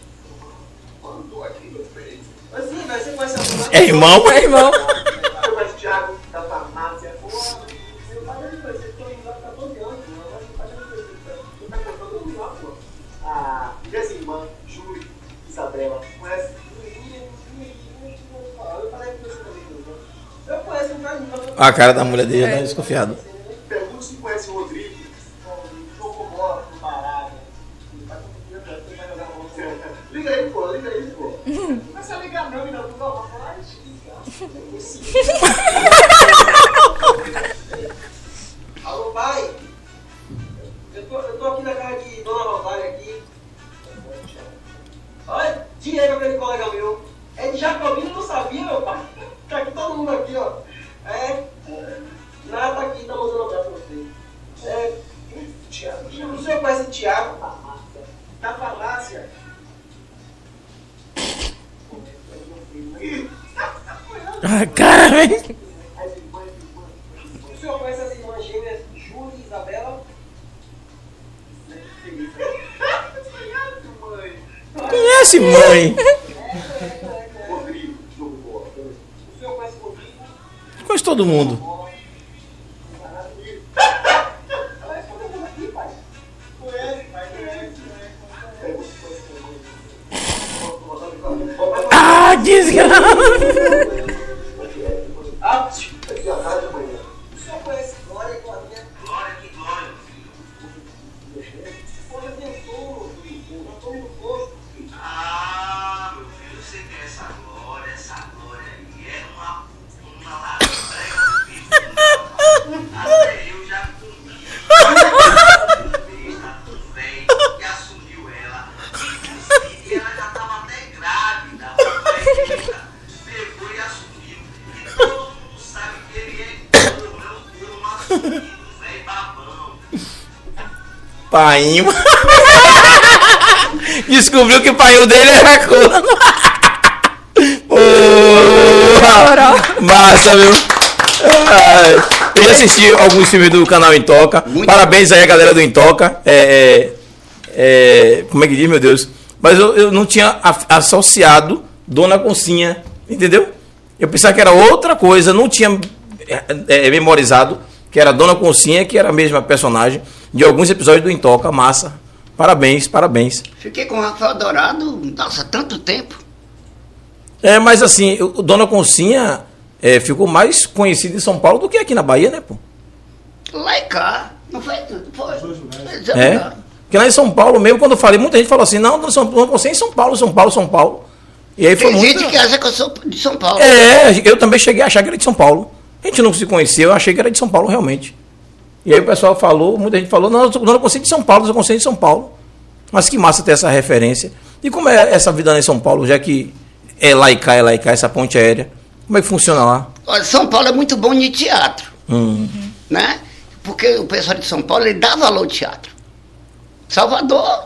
Tô aqui, meu filho. Mas sim, velho, você conhece a É irmão? É irmão. (laughs) A cara da mulher dele é desconfiado. Pergunta se conhece o Rodrigo. Jogou bola no. Liga aí, pô, liga aí, pô. Não precisa ligar não, menina. Não, não, Alô, pai? Eu tô, eu tô aqui na casa de Dona Rosária aqui. Olha, Diego, aquele colega meu. É de Jacobina, O senhor conhece o Tiago? Da farmácia. Ah, cara, velho. O senhor conhece as irmãs gêmeas Júlia e Isabela? Conhece, mãe? Conhece o Rodrigo? Conhece todo mundo. Painho. (laughs) Descobriu que o painho dele era corno. Porra! Massa, viu? Eu já assisti alguns filmes do canal Intoca. Muito Parabéns aí a galera do Intoca. É, é, é, como é que diz, meu Deus? Mas eu, eu não tinha associado Dona Concinha, entendeu? Eu pensava que era outra coisa, não tinha é, é, memorizado que era Dona Concinha, que era a mesma personagem de alguns episódios do Intoca. Massa. Parabéns, parabéns. Fiquei com o Rafael Dourado, nossa, tanto tempo. É, mas assim, o Dona Concinha é, ficou mais conhecido em São Paulo do que aqui na Bahia, né, pô? Lá e cá. Não foi? Foi. Eles já É. mudaram. Porque lá em São Paulo mesmo, quando eu falei, muita gente falou assim, não, não você é em São Paulo, São Paulo, São Paulo. E aí foi Tem muito... gente que acha que eu sou de São Paulo. É, eu também cheguei a achar que era de São Paulo. A gente não se conheceu, eu achei que era de São Paulo realmente. E aí o pessoal falou, muita gente falou, não, eu não consigo de São Paulo, eu consigo de São Paulo. Mas que massa ter essa referência. E como é essa vida lá em São Paulo, já que é lá e cá, é lá e cá, essa ponte aérea, como é que funciona lá? Olha, São Paulo é muito bom de teatro, Hum. né? Porque o pessoal de São Paulo ele dá valor ao teatro. Salvador,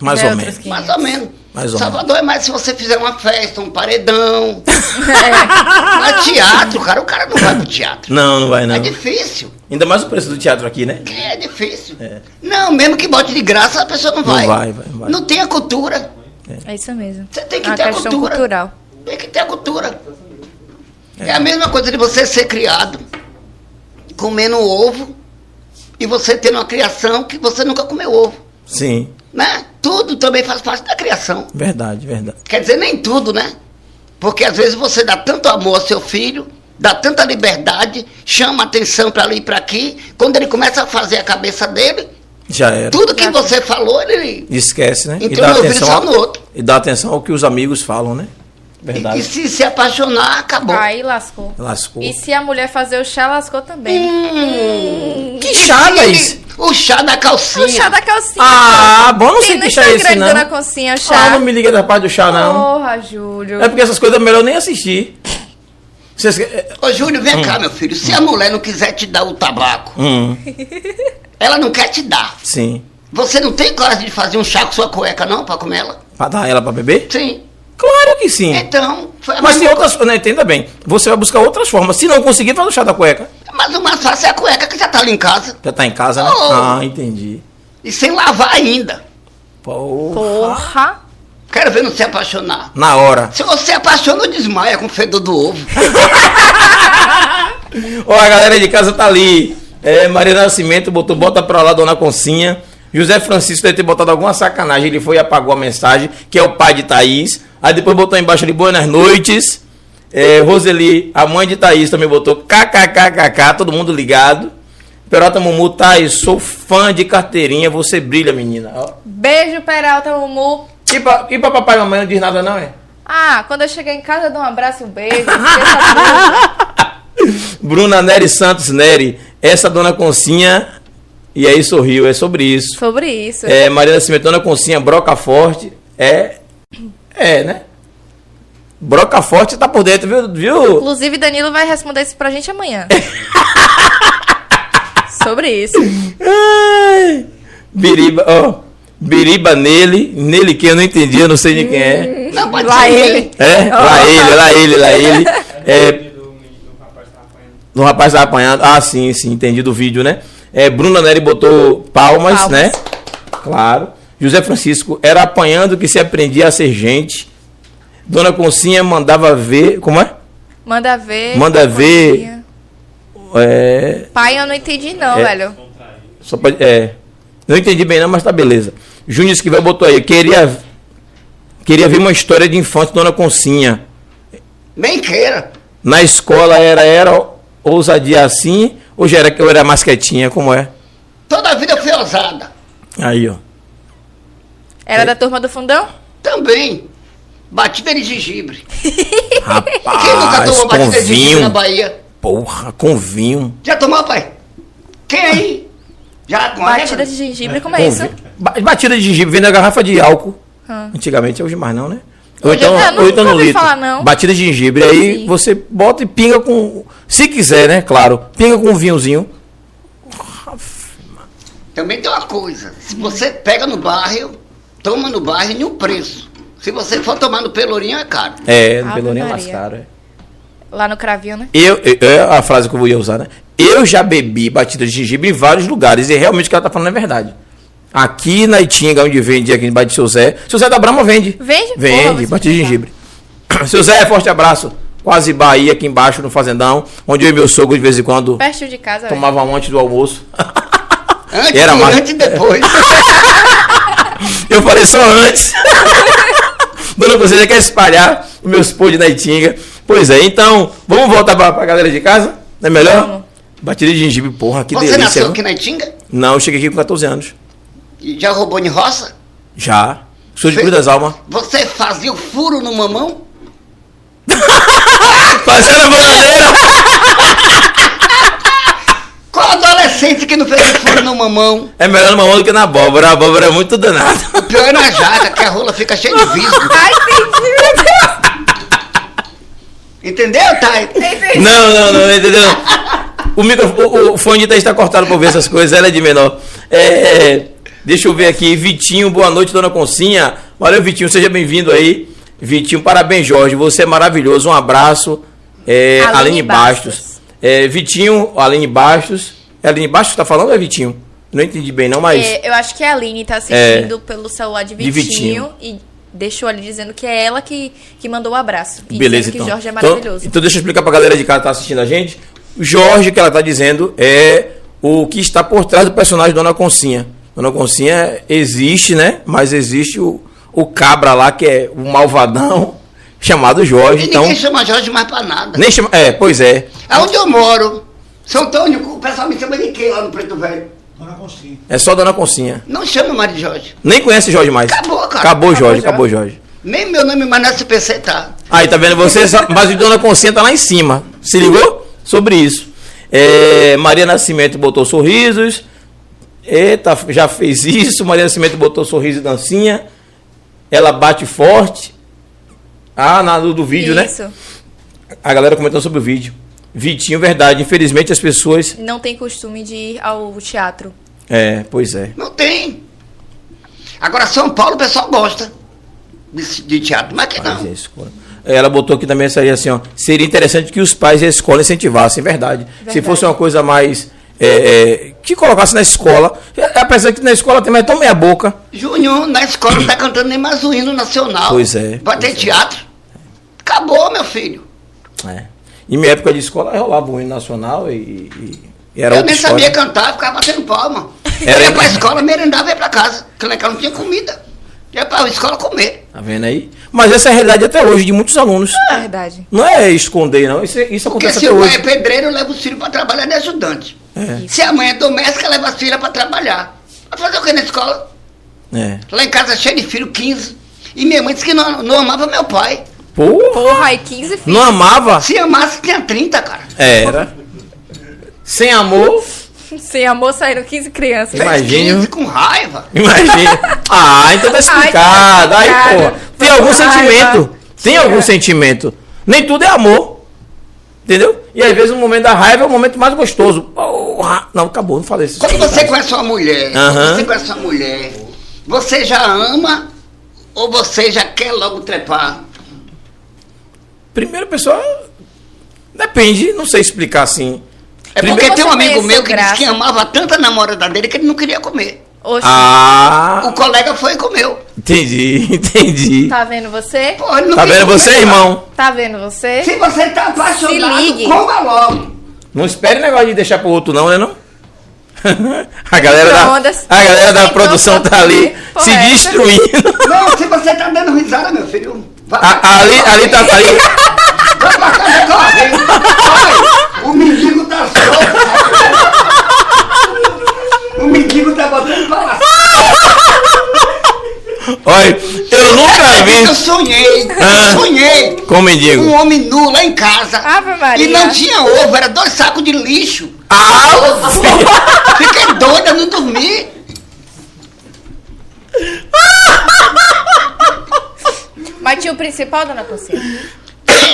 Mais ou menos. mais ou menos. Mais ou Salvador é mais se você fizer uma festa, um paredão. (laughs) É. Mas teatro, cara, o cara não vai pro teatro. Não, não vai não. É difícil. Ainda mais o preço do teatro aqui, né? É difícil. Não, mesmo que bote de graça, a pessoa não Não vai. vai, vai, vai. Não tem a cultura. É isso mesmo. Você tem que Uma ter a questão cultura. cultural. Tem que ter a cultura. É. a mesma coisa de você ser criado comendo ovo e você tendo uma criação que você nunca comeu ovo. Sim, Né? Tudo também faz parte da criação. verdade, verdade. Quer dizer, nem tudo, né? Porque às vezes você dá tanto amor ao seu filho, dá tanta liberdade, chama atenção para ali e para aqui. Quando ele começa a fazer a cabeça dele, Já era. tudo que você falou, ele. Esquece, né? Então eu ouvi só no outro. e dá atenção ao que os amigos falam, né? E, Verdade. e se se apaixonar, acabou. Aí lascou. Lascou. E se a mulher fazer o chá, lascou também. Hum. Que chá, Thaís? O chá da calcinha. O chá da calcinha. Ah, bom, não sei que chá é esse, não. Dona Concinha, o Ah, chá. não me liga da parte do chá, não. Porra, Júlio. É porque essas coisas é melhor nem assistir. Vocês... Ô, Júlio, vem cá, meu filho. Se a mulher não quiser te dar o tabaco, Hum, (laughs) ela não quer te dar. sim. Você não tem coragem de fazer um chá com sua cueca, não, pra comer ela? Pra dar ela pra beber? Sim. Claro que sim. Então, foi a Mas tem outras... Não, entenda bem. Você vai buscar outras formas. Se não conseguir, faz o chá da cueca. Mas o mais fácil é a cueca que já tá ali em casa. Já tá em casa, né? Oh. Ah, entendi. E sem lavar ainda. Porra. Porra. Quero ver não se apaixonar. Na hora. Se você apaixona, desmaia com o fedor do ovo. (laughs) Ó, a galera de casa tá ali. É, Maria Nascimento botou, bota pra lá, Dona Concinha. José Francisco deve ter botado alguma sacanagem. Ele foi e apagou a mensagem, que é o pai de Thaís. Aí depois botou embaixo ali, Boas noites. É, Roseli, a mãe de Thaís, também botou kkkk, todo mundo ligado. Perota Mumu, Thaís, sou fã de carteirinha, você brilha, menina. Beijo, Peralta Mumu. E pra, e pra papai e mamãe não diz nada, não, é? Ah, quando eu chegar em casa, eu dou um abraço e um beijo. (laughs) Bruna Nery Santos Nery, essa dona Concinha, e aí sorriu, é sobre isso. Sobre isso. É, Maria Nascimento, Dona Concinha, Broca Forte, é. É, né? Broca Forte tá por dentro, viu? viu? Inclusive, Danilo vai responder isso pra gente amanhã. (laughs) Sobre isso. Ai, Biriba, ó. Biriba nele, nele que eu não entendi, eu não sei de quem é. Não, pode Lá ser ele. É, lá ele, lá ele, lá ele. (laughs) É, Do, rapaz que tava apanhando. o rapaz tá apanhando. Ah, sim, sim, entendi do vídeo, né? É, Bruna Nery botou palmas, Palmas. né? Claro. José Francisco, era apanhando que se aprendia a ser gente. Dona Concinha mandava ver. Como é? Manda ver. Manda ver. É. Pai, eu não entendi não, É. velho. Só pode, é. Não entendi bem não, mas tá beleza. Júnior Esquivel botou aí. Queria, queria ver uma história de infância Dona Concinha. Bem queira. Na escola era, era ousadia assim, ou já era que eu era mais quietinha, como é? Toda a vida foi ousada. Aí, ó. Era da turma do fundão? Também. Batida de gengibre. (laughs) Rapaz, Quem nunca tomou com batida de gengibre na vinho. Bahia? Porra, com vinho. Já tomou, pai? Quem aí? Já com a Batida de gengibre, como é Com isso? vinho. Ba- Batida de gengibre, vem da garrafa de álcool. Ah. Antigamente, hoje mais não, né? Ou Hoje então, não, ou então no ouvi litro. falar, não. Batida de gengibre. Aí Sim. você bota e pinga com. Se quiser, né? Claro. Pinga com um vinhozinho. Também tem uma coisa. Se você pega no bairro, toma no bairro e nenhum preço. Se você for tomar no Pelourinho, é caro. É, no Ave Pelourinho é mais caro. é. Lá no Cravinho, né? Eu, eu- é a frase que eu ia usar, né? Eu já bebi batida de gengibre em vários lugares e realmente o que ela tá falando é verdade. Aqui na Itinga, onde vende aqui embaixo de seu Zé. Seu Zé da Brama vende. Vende? Vende, você batida de gengibre. (clears throat) Seu Zé, forte abraço. Quase Bahia, aqui embaixo no Fazendão, onde eu e meu sogro de vez em quando Perto de casa, tomava um antes do almoço. (laughs) Antes, Era mais- durante e depois. (laughs) Eu falei só antes. (laughs) Dona Conselha quer espalhar os meus podres na Itinga. Pois é, então, vamos voltar pra, pra galera de casa? Não é melhor? Vamos. Batida de gengibre, porra, que você delícia. nasceu viu? aqui na Itinga? Não, eu cheguei aqui com 14 anos. E já roubou em roça? Já. Sou de Cruz das Almas. Você fazia o furo no mamão? (laughs) Fazendo a bonadeira. Qual adolescente que não fez o furo no mamão? É melhor no mamão do que na abóbora. A abóbora é muito danada. O pior é na jaca, que a rola fica cheia de visgo. (laughs) Ai, entendi, meu Deus. Entendeu, Thay? Não, não, não, entendeu? O, micro, o, o fone tá- está cortado pra ver essas coisas, ela é de menor. É, deixa eu ver aqui, Vitinho, boa noite, dona Concinha. Valeu, Vitinho, seja bem-vindo aí. Vitinho, parabéns, Jorge, você é maravilhoso. Um abraço. É, Aline Aline Bastos. Bastos. É, Vitinho, Aline Bastos. É Aline Bastos que tá falando ou é Vitinho? Não entendi bem, não, mas. É, eu acho que a Aline tá assistindo pelo celular de De Vitinho, Vitinho. e deixou ali dizendo que é ela que, que mandou o abraço. E Beleza, então. que Jorge é Então- maravilhoso. Então, deixa eu explicar pra galera de casa que tá assistindo a gente. Jorge, que ela tá dizendo, é o que está por trás do personagem Dona Concinha. Dona Concinha existe, né? Mas existe o, o cabra lá, que é o malvadão, (laughs) chamado Jorge. E Então, ninguém chama Jorge mais pra nada. nem chama. É, pois é. Aonde eu moro, São Antônio, o pessoal me chama de quê lá no Preto Velho? É só Dona Concinha. Não chama mais de Jorge. Nem conhece Jorge mais. Acabou, cara. Acabou, Jorge, já. acabou, Jorge. Nem meu nome mais no SPC tá. Aí, tá vendo? Você, mas o Dona Concinha tá lá em cima. Se ligou? Sobre isso. É, Maria Nascimento botou sorrisos. Eita, já fez isso. Maria Nascimento botou sorriso e dancinha. Ela bate forte. Ah, na do, do vídeo, né? Isso. A galera comentando sobre o vídeo. Vitinho, verdade. Infelizmente as pessoas. Não tem costume de ir ao teatro. É, pois é. Não tem. Agora, São Paulo, o pessoal gosta de, de teatro, mas que não. Ela botou aqui também essa aí assim, ó. Seria interessante que os pais e a escola incentivassem, verdade. Se Verdade. fosse uma coisa mais. É, é, que colocasse na escola. É, Apesar que na escola tem, mas tão meia boca. Júnior, na escola, não tá cantando nem mais o hino nacional. Pois é, Vai ter é. teatro? Acabou, meu filho. É. Em minha época de escola rolava o hino nacional e, e- era eu nem história. sabia cantar, ficava batendo palma. Era- Eu ia pra escola, merendava e ia pra casa. Porque lá em casa não tinha comida. Ia pra escola comer. Tá vendo aí? Mas essa é a realidade até hoje de muitos alunos. Verdade. Não é esconder, não. Isso, isso Porque acontece se até o pai hoje. é pedreiro, leva os filhos pra trabalhar de ajudante. Se a mãe é doméstica, leva as filhas pra trabalhar. Vai fazer o que na escola? É. Lá em casa cheio de filho, 15. E minha mãe disse que não, não amava meu pai. Porra, Porra, aí 15 filhos. não amava? Se amasse, tinha 30, cara. Era. Sem amor, Sem amor saíram 15 crianças. Fez Imagino. 15 com raiva. Imagina. (laughs) Ah, então tá explicado. Ai, Aí, tá pô, tem algum Raiva. sentimento. Tem algum sentimento. Nem tudo é amor. Entendeu? E às vezes o momento da raiva é o momento mais gostoso. Não, acabou, não falei isso. Quando você conhece uma mulher, quando Aham. você conhece uma mulher, você já ama ou você já quer logo trepar? Primeiro, pessoal, depende, não sei explicar assim. É Primeiro porque tem um amigo meu que disse Graça. que amava tanto a namorada dele que ele não queria comer. Oxe, Ah, O colega foi e comeu. entendi, (laughs) entendi. tá vendo você? Pô, Tá vendo comer, você, cara. irmão? Tá vendo você? Se você tá apaixonado, Se ligue. coma logo. Não espere negócio de deixar pro outro, não, né? Não? (laughs) A galera, da, a galera da produção tá ali porra, se essa. destruindo. (laughs) Não, se você tá dando risada, meu filho, vai A- ali, ali tá correndo. ali. Vai pra casa correndo. O mendigo tá solto. O mendigo tá botando pra lá. Olha, eu nunca Eu vi sonhei, Ah. eu sonhei. com mendigo. Um homem nu lá em casa. Ave Maria. E não tinha ovo, era dois sacos de lixo. Ah. (laughs) Fiquei doida, não dormi. Mas tinha o principal, dona Conselho?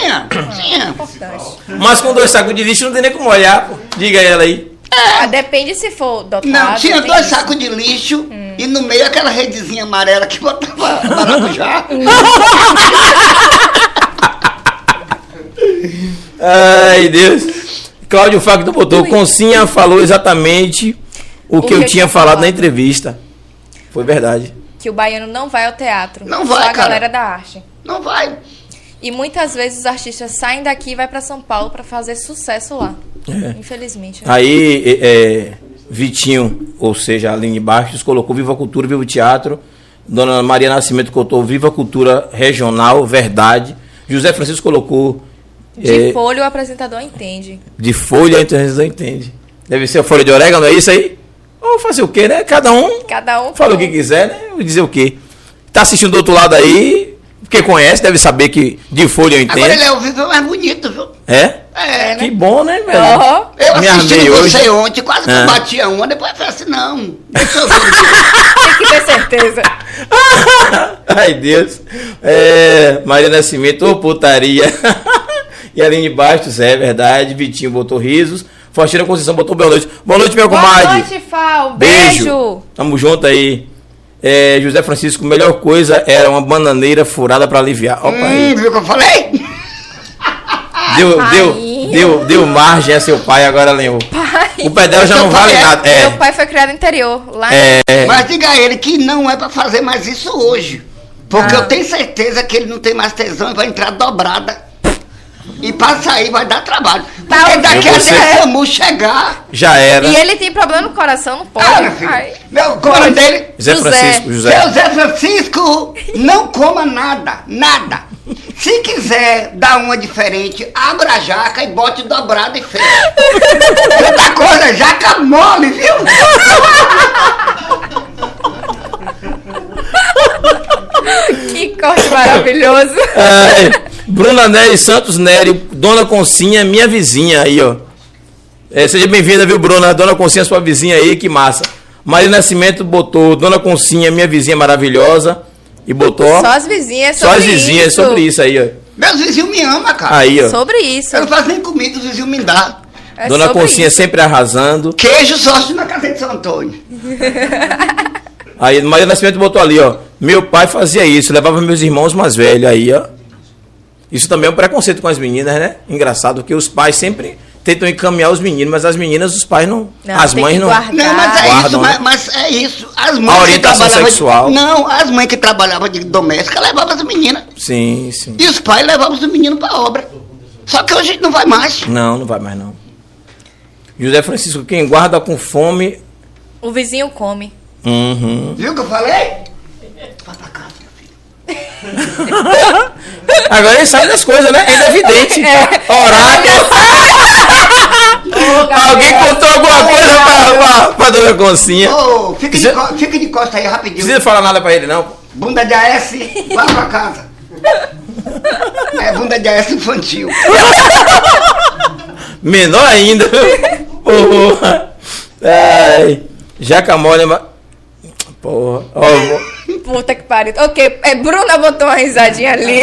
Tinha, tinha. Importante. Mas com dois sacos de lixo não tem nem como olhar. pô. Diga ela aí. Ah, depende se for dotado. Não, tinha dois sacos de lixo e no meio aquela redezinha amarela que botava (laughs) maracujá. Ai, Deus. Cláudio Facto botou, Concinha falou exatamente o que eu tinha falado na entrevista. Foi verdade. Que o baiano não vai ao teatro. Não Só vai, a cara. galera da arte. Não vai. E muitas vezes os artistas saem daqui e vai pra São Paulo pra fazer sucesso lá. É. Infelizmente. Aí, é, é, Vitinho, ou seja, Aline Bastos, colocou Viva Cultura, Viva o Teatro. Dona Maria Nascimento colocou Viva Cultura Regional, Verdade. José Francisco colocou De é, folha o apresentador entende. de folha, então não entende. Deve ser a folha de orégano, é isso aí? Ou fazer o quê, né? Cada um Cada um fala o que quiser, né? Dizer o quê. Tá assistindo do outro lado aí, porque conhece, deve saber que de folha eu entendo. Agora ele é o vivo mais bonito, viu? É? É, Que né? bom, né, velho? Ó, Eu Me assisti você hoje. ontem, quase que Ah. eu batia uma, depois eu falei assim, não. Deixa eu ver. (laughs) tem que ter certeza. (laughs) Ai, Deus. É, Maria Nascimento, ô putaria. (laughs) e Aline Bastos, é verdade. Vitinho botou risos. Faustina Conceição botou boa noite. Boa noite, meu Boa comadre. noite, Fal. Beijo. Beijo. Tamo junto aí. É, José Francisco, melhor coisa era uma bananeira furada pra aliviar. Opa aí. hum, viu o que eu falei? Deu, Pai. deu, deu, deu margem a seu pai, agora lembro. Pai. O pé dela já não vale é- nada. Meu É, pai foi criado no interior. Lá é, Mas diga a ele que não é pra fazer mais isso hoje. Porque Ah. eu tenho certeza que ele não tem mais tesão e vai entrar dobrada. E pra sair vai dar trabalho. Tá Porque ouvindo? daqui até o SAMU chegar. já era. E ele tem problema no coração, não pode. Ah, meu filho. Ai. Meu, qual é o nome dele? José José. Francisco, José. Seu Zé Francisco, não coma nada, nada. Se quiser dar uma diferente, abra a jaca e bote dobrada e fecha. Outra coisa, jaca mole, viu? (laughs) Que corte maravilhoso. Ai, Bruna Nery Santos Nery, Dona Concinha, minha vizinha aí, ó. É, seja bem-vinda, viu, Bruna? Dona Concinha, sua vizinha aí, que massa. Maria Nascimento botou Dona Concinha, minha vizinha maravilhosa. E botou. Só as vizinhas, só sobre as vizinhas, isso. sobre isso aí, ó. Meus vizinhos me amam, cara. Aí, ó. Sobre isso. Eu não faço nem comida, os vizinhos me dão. É Dona Concinha isso. sempre arrasando. Queijo sócio na casa de São Antônio. (laughs) Aí Maria Nascimento botou ali, ó. Meu pai fazia isso, levava meus irmãos mais velhos aí, ó. Isso também é um preconceito com as meninas, né? Engraçado, porque os pais sempre tentam encaminhar os meninos, mas as meninas, os pais não. Não, as mães que não. Não, mas é Guardam, isso, né? mas, mas é isso. As mães A que orientação trabalhavam de- sexual. não, as mães que trabalhavam de doméstica levavam as meninas. Sim, sim. E os pais levavam os meninos pra obra. Só que hoje não vai mais. Não, não vai mais não. José Francisco, quem guarda com fome. O vizinho come. Uhum. Viu o que eu falei? Vai pra casa. (laughs) Agora ele sabe das coisas, né? Ele é evidente. Oráculo. Alguém contou alguma coisa pra, pra, pra dona Concinha. Ô, fica, de co- fica de costa aí rapidinho. Não precisa falar nada pra ele, não. Bunda de AS, vai pra casa. É bunda de AS infantil. (laughs) Menor ainda. Porra. Ai. Jaca mole. ma- Porra. Ó, Puta que pariu. Ok, é, Bruna botou uma risadinha ali.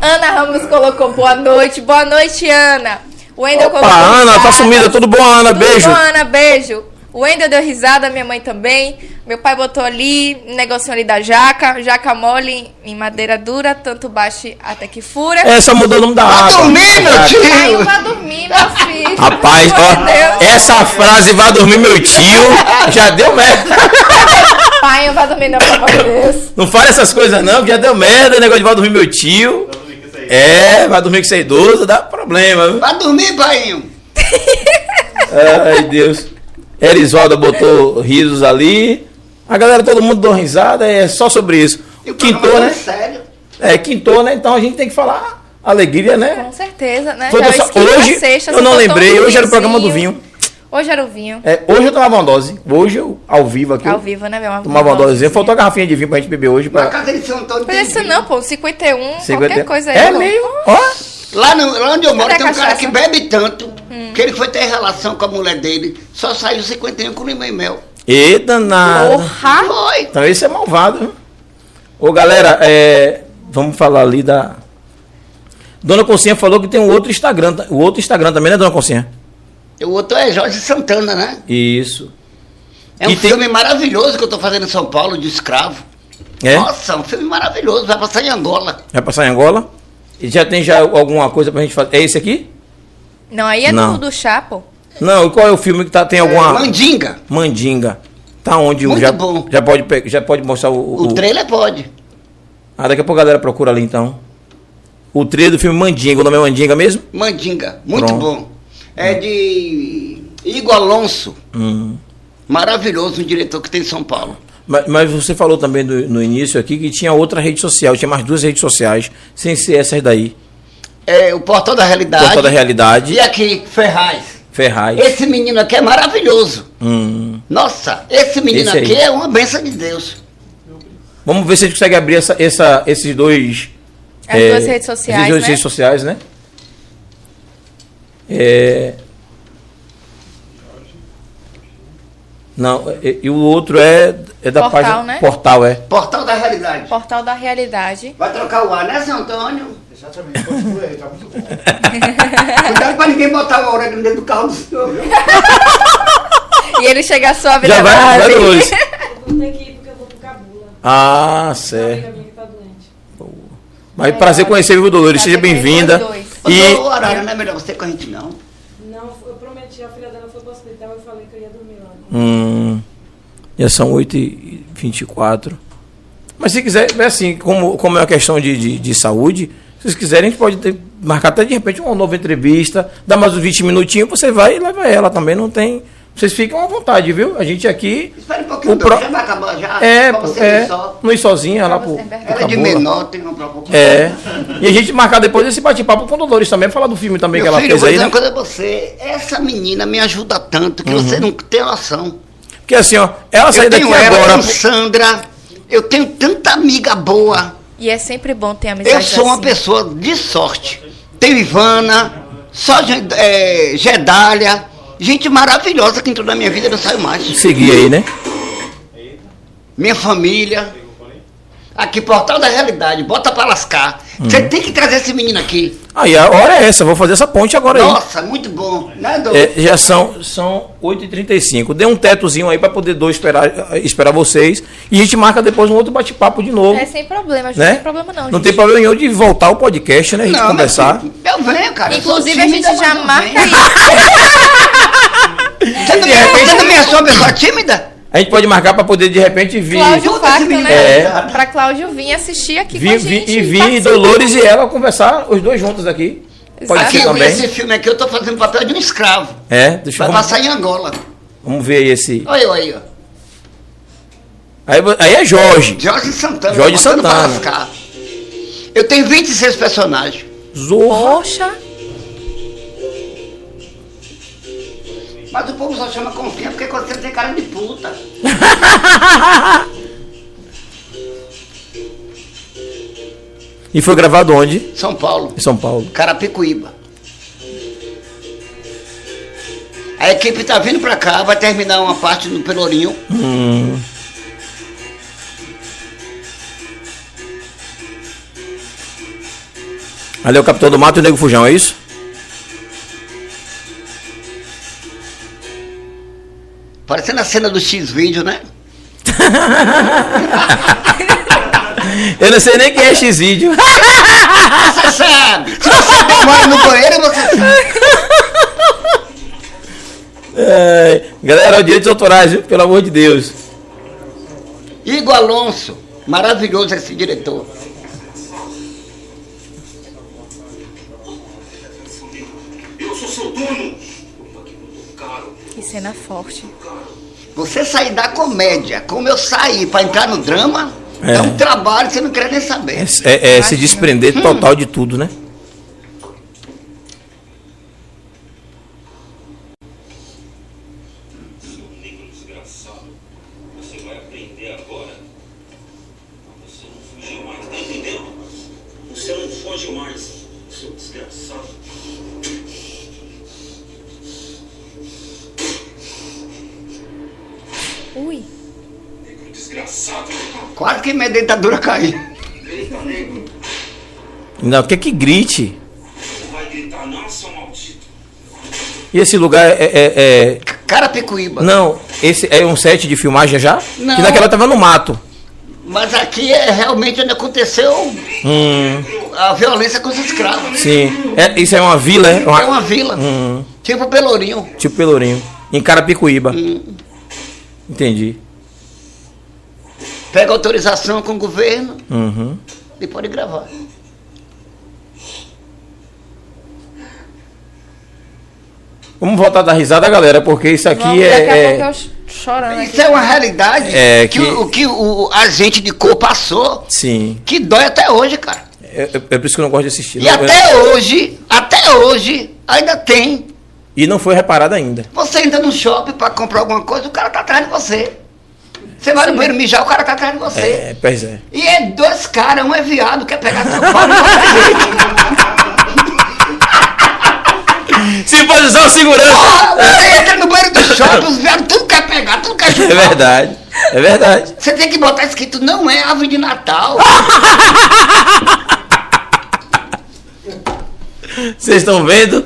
Ana Ramos colocou boa noite. Boa noite, Ana. O Wendel Opa, colocou Ana, tá risada. sumida. Tudo bom, Ana? Tudo Beijo. bom, Ana, beijo. O Wendel deu risada, minha mãe também. Meu pai botou ali, um negocinho ali da jaca. Jaca mole em madeira dura, tanto baixe até que fura. É, só mudou o nome da Vai água. dormir, meu tio! vai dormir, meu filho. Rapaz, ó, Deus. essa frase vai dormir meu tio, já deu merda. (laughs) Pai, não vai dormir, não, pelo amor de Deus. Não fala essas coisas não, que já deu merda, negócio de vai dormir meu tio. É, vai dormir com você idoso, dá problema. viu? Vai dormir, painho. Ai, Deus. Erisvalda botou risos ali. A galera, todo mundo deu risada, é só sobre isso. E o Quintou, programa né? é Sério. É, quintou, né? Então a gente tem que falar alegria, né? Com certeza, né? Foi Já só- hoje, sexta, eu não lembrei, um hoje era o programa do vinho. Hoje era o vinho. É, hoje eu tomava uma dose. Hoje eu, ao vivo aqui, Ao vivo, né, meu amor? tomava uma dosezinha. Faltou a garrafinha de vinho pra gente beber hoje. Na Pra... casa de São Antônio Mas tem isso não, pô, 51, 50. qualquer coisa aí. É pô. meio. Ó. Lá, no, lá onde eu moro tem um cara que bebe tanto que ele foi ter relação com a mulher dele. Só saiu 51 com limão e mel. E danado. Porra! Foi. Então esse é malvado. viu? Ô galera, é, vamos falar ali da. Dona Concinha falou que tem um outro Instagram. O outro Instagram também, né, Dona Concinha? O outro é Jorge Santana, né? Isso. É um E tem- filme maravilhoso que eu tô fazendo em São Paulo, de escravo. É? Nossa, um filme maravilhoso, vai passar em Angola. Vai passar em Angola? E já tem já alguma coisa pra gente fazer? É esse aqui? Não, aí é Não. do, do Chapo. Não, e qual é o filme que tá, tem alguma... Mandinga. Mandinga. Tá onde? Muito já, bom. Já pode, já pode mostrar o... O trailer pode. Ah, daqui a pouco a galera procura ali então. O trailer do filme Mandinga, o nome é Mandinga mesmo? Mandinga, muito Pronto. bom. É de Igor Alonso. Hum. Maravilhoso, um diretor que tem em São Paulo. Mas, mas você falou também do- no início aqui que tinha outra rede social, tinha mais duas redes sociais, sem ser essas daí. É o Portal da Realidade. Portal da Realidade, E aqui, Ferraz. Ferraz. Esse menino aqui é maravilhoso. Hum. Nossa, esse menino Esse aqui é uma benção de Deus. Vamos ver se a gente consegue abrir essa, essa- esses dois. As é, duas redes sociais, Essas duas né? redes sociais, né? É... Não, e, e o outro é, é da Portal, página. né? Portal, é. Portal da Realidade. Portal da Realidade. Vai trocar o ar, né, seu Antônio? Exatamente, continua aí, tá muito bom. (laughs) Cuidado pra ninguém botar o orégano dentro do carro do senhor, viu? E ele chega suave Já da vai, vai, base. Dolores. Eu vou ter que ir porque eu vou pro Cabula. Ah, certo. tá. Mas prazer conhecer, viu, Dolores? Seja bem-vinda. E O horário não é melhor você com a gente, não. Não, eu prometi, a filha dela foi pro hospital e falei que eu ia dormir lá. Hum, já são 8h24. Mas se quiser, é assim, como, como é uma questão de, de, de saúde, se vocês quiserem, a gente pode ter, marcar até de repente uma nova entrevista, dar mais uns 20 minutinhos, você vai e leva ela também, não tem. Vocês ficam à vontade, viu? A gente aqui. Espera um pouquinho, O pro- já vai acabar já. É, é só. não ir sozinha lá pro. Ela é de menor, tem uma preocupação. É. (laughs) E a gente marcar depois esse bate-papo com o Dolores também, falar do filme também Meu que ela filho, fez vou aí, dizer né? uma coisa a você. Essa menina me ajuda tanto que você não tem noção. Porque assim, ó, ela sair Eu daqui tenho ela, agora. eu tenho Sandra, eu tenho tanta amiga boa. E é sempre bom ter amizade Eu sou uma assim. pessoa de sorte. Tenho Ivana, só é, Gedália, gente maravilhosa que entrou na minha vida e não saiu mais. Seguir aí, né? Minha família. Aqui, Portal da Realidade, bota pra lascar. Hum. Você tem que trazer esse menino aqui. Aí a hora é essa, vou fazer essa ponte agora aí. Nossa, muito bom. Né? É, já são, são 8h35. Dê um tetozinho aí pra poder dois esperar, esperar vocês. E a gente marca depois um outro bate-papo de novo. É sem problema, não né? tem problema não. Não gente. tem problema nenhum de voltar ao podcast, né? A gente Não, conversar. Eu venho, cara. Inclusive, a gente já marca isso. (laughs) Você também, você também é uma pessoa tímida? A gente pode marcar pra poder de repente vir. Cláudio menino né? é- Pra Cláudio vir assistir aqui com vir, a gente. e vir. Dolores e ela conversar, os dois juntos aqui. Pode ser Aqui, eu vi também. esse filme aqui, eu tô fazendo o papel de um escravo. É, deixa eu Vai vamos, passar em Angola. vamos ver aí esse. Olha eu aí, ó. Aí, aí é Jorge. Jorge Santana. Jorge Santana. Eu tenho 26 personagens. Zorra. Poxa, Mas o povo só chama Confinha porque você tem cara de puta. (laughs) E foi gravado onde? São Paulo. Em São Paulo. Carapicuíba. A equipe tá vindo pra cá, vai terminar uma parte no Pelourinho. Hum. Ali é o Capitão do Mato e o Nego Fujão, é isso? Parecendo a cena do X-Vídeo, né? (laughs) Eu não sei nem quem é X-Vídeo. Você sabe! Se você demora no banheiro, você sabe. É, galera, direitos autorais, viu? Pelo amor de Deus. Igor Alonso, maravilhoso esse diretor. Cena forte. Você sair da comédia, como eu saí pra entrar no drama, é, É. um trabalho que você não quer nem saber. É, é- é se desprender total de tudo, né? Seu negro desgraçado. Você vai aprender agora. Você não fugiu mais, tá entendendo? Você não foge mais, seu desgraçado. Ui, Negro desgraçado. Quase que minha dentadura caiu. Grita, negro. Não, quer que grite. Vai gritar não, seu maldito. E esse lugar é, é- é- Carapicuíba. Não, esse é um set de filmagem já? Não. Que naquela tava no mato. Mas aqui é realmente onde aconteceu Hum, a violência com os escravos. sim. É, isso é uma vila, é? É uma vila. Hum, Tipo Pelourinho. tipo Pelourinho. Em Carapicuíba. Entendi. Pega autorização com o governo Uhum. e pode gravar. Vamos voltar da risada, galera, porque isso aqui Vamos, é. daqui a é- pouco eu ch- chorando Isso aqui. é uma realidade É, que, que- o, que o, a gente de cor passou, Sim. que dói até hoje, cara. É, é- é por isso que eu não gosto de assistir. E Não- até hoje, até hoje, ainda tem. E não foi reparado ainda. Você entra no shopping pra comprar alguma coisa, o cara tá atrás de você. Você vai no banheiro mijar, o cara tá atrás de você. É, pois é. E é dois caras, um é viado, quer pegar seu pau e (laughs) Se posição segurança! Porra, Você entra no banheiro do shopping, os viados tudo quer pegar, tudo quer É chupar. verdade. É verdade. Você tem que botar escrito, não é árvore de Natal. (laughs) Vocês estão vendo?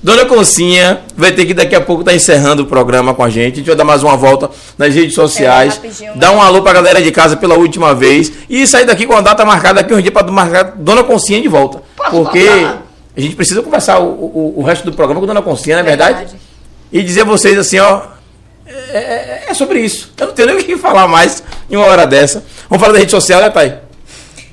Dona Concinha vai ter que daqui a pouco estar encerrando o programa com a gente. A gente vai dar mais uma volta nas redes sociais. É, dar um alô pra galera de casa pela última vez. E sair daqui com a data marcada aqui um dia para marcar Dona Concinha de volta. Posso Porque falar? A gente precisa conversar o, o, o resto do programa com Dona Concinha, não é verdade? Verdade. E dizer a vocês assim, ó. É, é- é sobre isso. Eu não tenho nem o que falar mais em uma hora dessa. Vamos falar da rede social, né, Thay?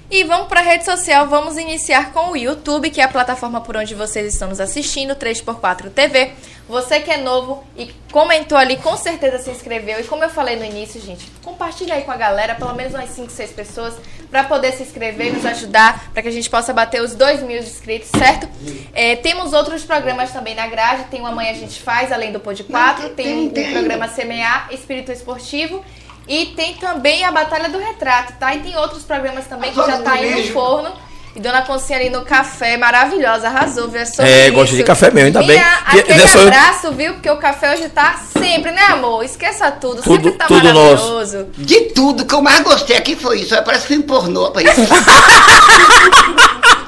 E vamos para a rede social, vamos iniciar com o YouTube, que é a plataforma por onde vocês estão nos assistindo, 3x4 TV. Você que é novo e comentou ali, com certeza se inscreveu. E como eu falei no início, gente, compartilha aí com a galera, pelo menos umas 5, 6 pessoas, para poder se inscrever e nos ajudar, para que a gente possa bater os 2 mil inscritos, certo? É, temos outros programas também na grade, tem o Amanhã a gente faz, além do Pod 4, tem o programa Semear Espírito Esportivo. E tem também a Batalha do Retrato, tá? E tem outros programas também que já tá aí no forno. E Dona Concinha ali no café, maravilhosa, arrasou, viu? É, sobre É, isso. gosto de café mesmo, ainda E bem. E- aquele é só abraço, viu? Porque o café hoje tá sempre, né, amor? Esqueça tudo, Tudo- sempre tá tudo nosso. maravilhoso. De tudo que eu mais gostei aqui foi isso. Parece filme pornô, rapaz. (laughs)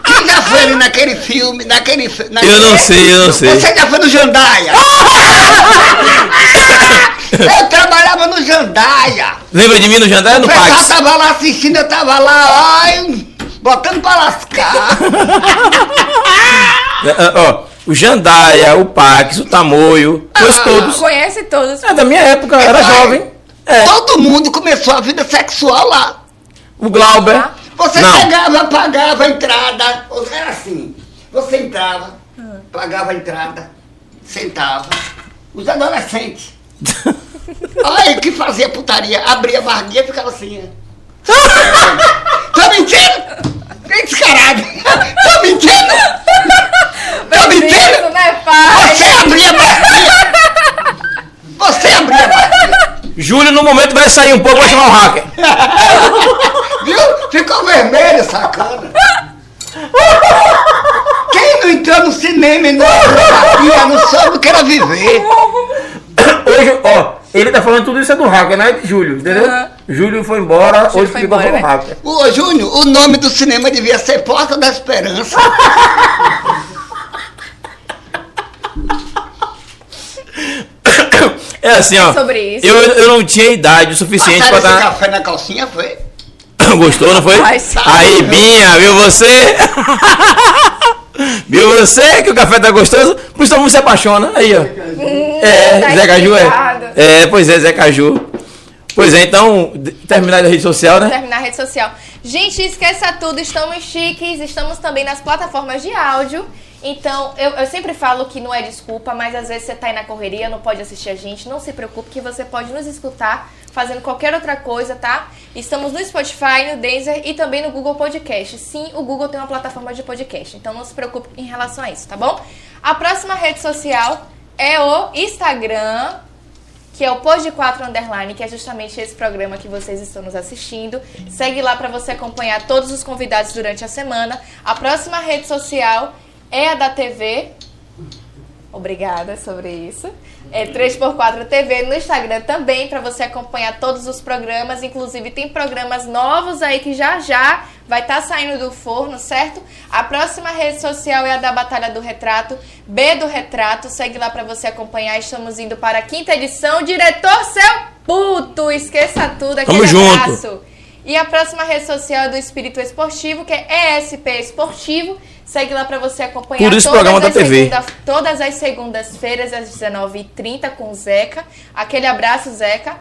Quem já foi ali naquele filme, naquele... naquele- Eu não sei, eu não sei. Você já foi no Jandaia? (laughs) eu trabalhava no Jandaia. Lembra de mim no jantar? O No pessoal Pax? tava lá assistindo, eu tava lá, ai, botando pra lascar. (laughs) É, Ó, o Jandaia, o Pax, o Tamoio, pois Ah. todos. Conhece todos. É da minha época, eu era jovem. É, Todo mundo começou a vida sexual lá. o Glauber. Você Não. chegava, pagava a entrada. Era assim. Você entrava, pagava a entrada, sentava. Os adolescentes. (laughs) Olha aí que fazia putaria. Abria a barriguinha e ficava assim. ó. (laughs) tá mentindo? Que descarado. tá mentindo? Tá Isso, mentindo? né, pai? Você abria a barriguinha. Você abria a barriguinha. Júlio, no momento, vai sair um pouco, vai chamar o hacker. (laughs) Viu? Ficou vermelho, sacana. Quem não entrou no cinema e não não soube o que era viver. Hoje, ó, ele tá falando tudo isso é do hacker, não é de Júlio, entendeu? Aham. Júlio foi embora, Júlio hoje foi ficou embora, com o né? hacker. Ô, Júnior, o nome do cinema devia ser Porta da Esperança. É assim, ó. sobre isso. Eu, eu não tinha idade o suficiente Passaram pra dar. café na calcinha, foi? (coughs) Gostou, não foi? Aí, Binha, viu você? (laughs) viu você que o café tá gostoso? Por isso todo mundo se apaixona. Aí, ó. É, tá Zé Caju explicado. é. É, pois é, Zé Caju. Pois é, então, terminar da rede social, né? terminar a rede social. Gente, esqueça tudo, estamos chiques, estamos também nas plataformas de áudio. Então, eu, eu sempre falo que não é desculpa, mas às vezes você tá aí na correria, não pode assistir a gente. Não se preocupe que você pode nos escutar fazendo qualquer outra coisa, tá? Estamos no Spotify, no Deezer e também no Google Podcast. Sim, o Google tem uma plataforma de podcast, então não se preocupe em relação a isso, tá bom? A próxima rede social é o Instagram, que é o Pod 4 Underline, que é justamente esse programa que vocês estão nos assistindo. Segue lá para você acompanhar todos os convidados durante a semana. A próxima rede social é a da TV. Obrigada sobre isso. É 3x4 TV no Instagram também, para você acompanhar todos os programas. Inclusive, tem programas novos aí que já já vai estar saindo do forno, certo? A próxima rede social é a da Batalha do Retrato, B do Retrato. Segue lá pra você acompanhar. Estamos indo para a quinta edição. Diretor seu puto, esqueça tudo. Aquele Tamo junto. E a próxima rede social é do Espírito Esportivo, que é ESP Esportivo. Segue lá pra você acompanhar Por isso, todas programa da as TV. segunda- todas as segundas-feiras às 19h30 com o Zeca. Aquele abraço, Zeca.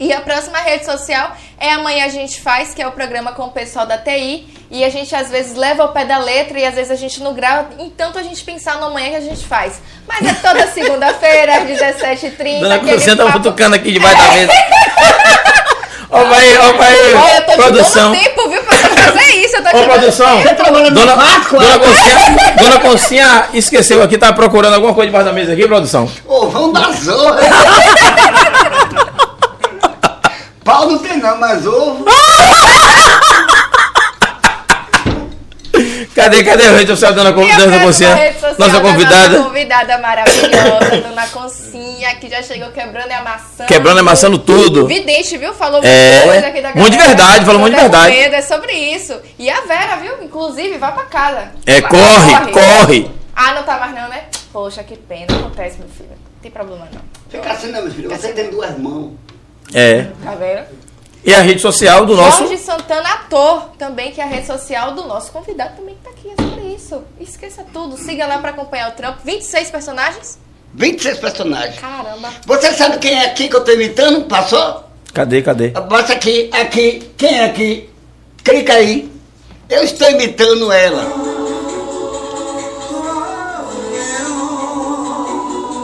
E a próxima rede social é Amanhã a gente faz, que é o programa com o pessoal da TI. E a gente às vezes leva ao pé da letra e às vezes a gente não grava, entanto a gente pensar no amanhã que a gente faz. Mas é toda segunda-feira, às 17h30. Dona Cruzinha tá papo- cutucando aqui debaixo da mesa. (laughs) Ó, vai, ó, vai, Olha, eu tô produção. te dando tempo, viu, pra você fazer isso. Eu tô te Ô, produção. Você trabalha no Dona? Dona Concinha, Dona Concinha esqueceu aqui, tá procurando alguma coisa debaixo da mesa aqui, produção? Ô, vão dar zorra. (laughs) Pau não tem não, mas ovo. (laughs) Cadê, cadê a rede social da Dona, Con- E a Dona Concinha? Nossa da convidada. Nossa convidada maravilhosa, (coughs) Dona Concinha, que já chegou quebrando e amassando. Quebrando e amassando tudo. Vidente, viu? Falou É, muita coisa aqui da muito de galera. verdade, falou muito de verdade. medo, É sobre isso. E a Vera, viu? Inclusive, vá pra casa. É, Vai- corre, corre. Ah, não tá mais não, né? Poxa, que pena. Acontece, meu filho. Não tem problema não. Fica assim não, meu filho. Você tem duas mãos. É. Tá vendo? E a rede social do nosso. Jorge Santana, ator, também, que é a rede social do nosso convidado, também tá aqui. É sobre isso. Esqueça tudo. Siga lá pra acompanhar o trampo. 26 personagens? 26 personagens. Caramba. Você sabe quem é aqui que eu tô imitando? Passou? Cadê, cadê? Bota aqui, aqui. Quem é aqui? Clica aí. Eu estou imitando ela.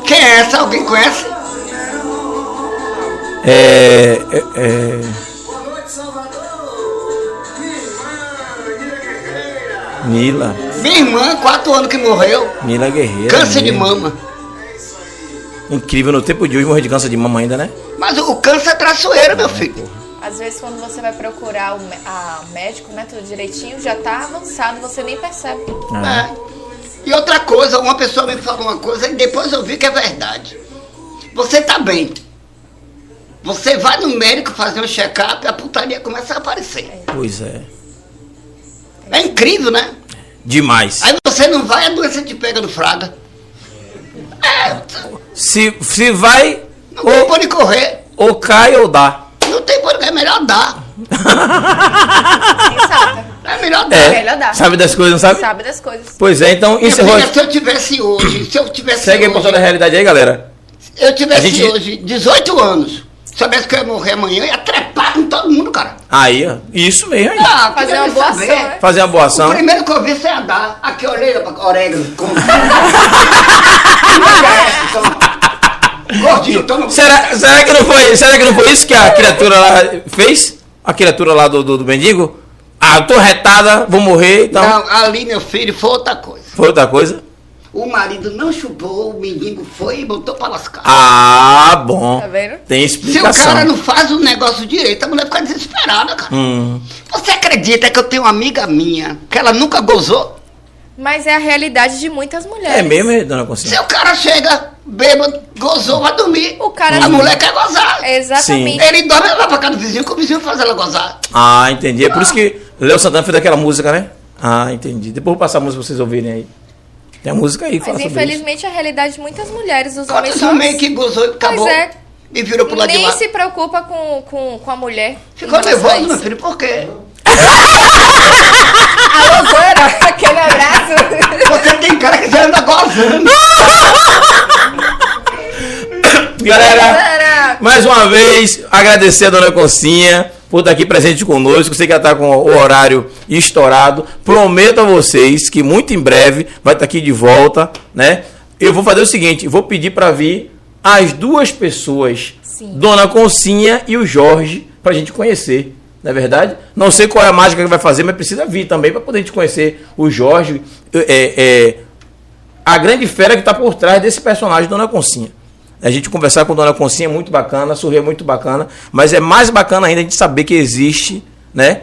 Quem é essa? Alguém conhece? É. é, é Boa noite, Salvador! Minha guerreira! Mila. Minha irmã, quatro anos que morreu. Mila Guerreira. Câncer de Mila. mama. Incrível, no tempo de hoje morrer de câncer de mama ainda, né? Mas o câncer é traiçoeiro, meu filho. Às vezes, quando você vai procurar o a médico, né, tudo direitinho, já tá avançado, você nem percebe. Ah. É. E outra coisa, uma pessoa me falou uma coisa e depois eu vi que é verdade. Você tá bem. Você vai no médico fazer um check-up e a putaria começa a aparecer. Pois é. É incrível, né? Demais. Aí você não vai, a doença te pega no fraga. É, Se, se vai, não tem por onde correr. ou cai ou dá. Não tem por onde, é melhor dar. Quem sabe? É melhor dar. É. melhor dar. Sabe das coisas, não sabe? Sabe das coisas. Pois é, então Minha encerrou. se eu tivesse hoje, se eu tivesse Segue hoje, a realidade aí, galera. eu tivesse gente- hoje 18 anos, soubesse que eu ia morrer amanhã, ia trepar com todo mundo, cara. Aí, ó. Isso mesmo aí. Ah, Fazer uma boa saber. ação, né? Fazer uma boa ação. O primeiro que eu vi foi andar. Aqui, orelha, orégano. Como... Gordinho, toma. Será, será, que não foi, será que não foi isso que a criatura lá fez? A criatura lá do, do, do mendigo? Ah, eu tô retada, vou morrer, então. Não, ali, meu filho, foi outra coisa. Foi outra coisa? O marido não chupou, o mendigo foi e botou pra lascar. Ah, bom. Tá vendo? Tem Se o explicação. cara não faz o negócio direito, a mulher fica desesperada, cara. Hum. Você acredita que eu tenho uma amiga minha que ela nunca gozou? Mas é a realidade de muitas mulheres. É mesmo, hein, dona Consciência? Se o cara chega, bêbado, gozou, vai dormir. O cara- A mulher quer gozar. Exatamente. Ele dorme e vai pra casa do vizinho, que o vizinho faz ela gozar. Ah, entendi. É por isso que Léo Santana fez aquela música, né? Ah, entendi. Depois eu vou passar a música pra vocês ouvirem aí. Tem a música aí, que fala Mas sobre isso. infelizmente é a realidade de muitas mulheres. Os homens Quantos só homens que gozou e acabou? é. E virou pro lado de nem lá. se preocupa com, com, com a mulher. Ficou a nervoso, meu isso. filho, por quê? (laughs) Alô, Zora, aquele abraço. Você tem cara que já anda gozando. Galera, mais uma vez, agradecer a dona Concinha por estar aqui presente conosco. Você que já está com o horário estourado. Prometo a vocês que muito em breve vai estar aqui de volta, né? Eu vou fazer o seguinte, vou pedir para vir as duas pessoas, Sim. Dona Concinha e o Jorge, para a gente conhecer. Não é verdade? Não sei qual é a mágica que vai fazer, mas precisa vir também para poder gente conhecer o Jorge, é, é, a grande fera que está por trás desse personagem, Dona Concinha. A gente conversar com Dona Concinha é muito bacana, sorrir é muito bacana, mas é mais bacana ainda a gente saber que existe, né?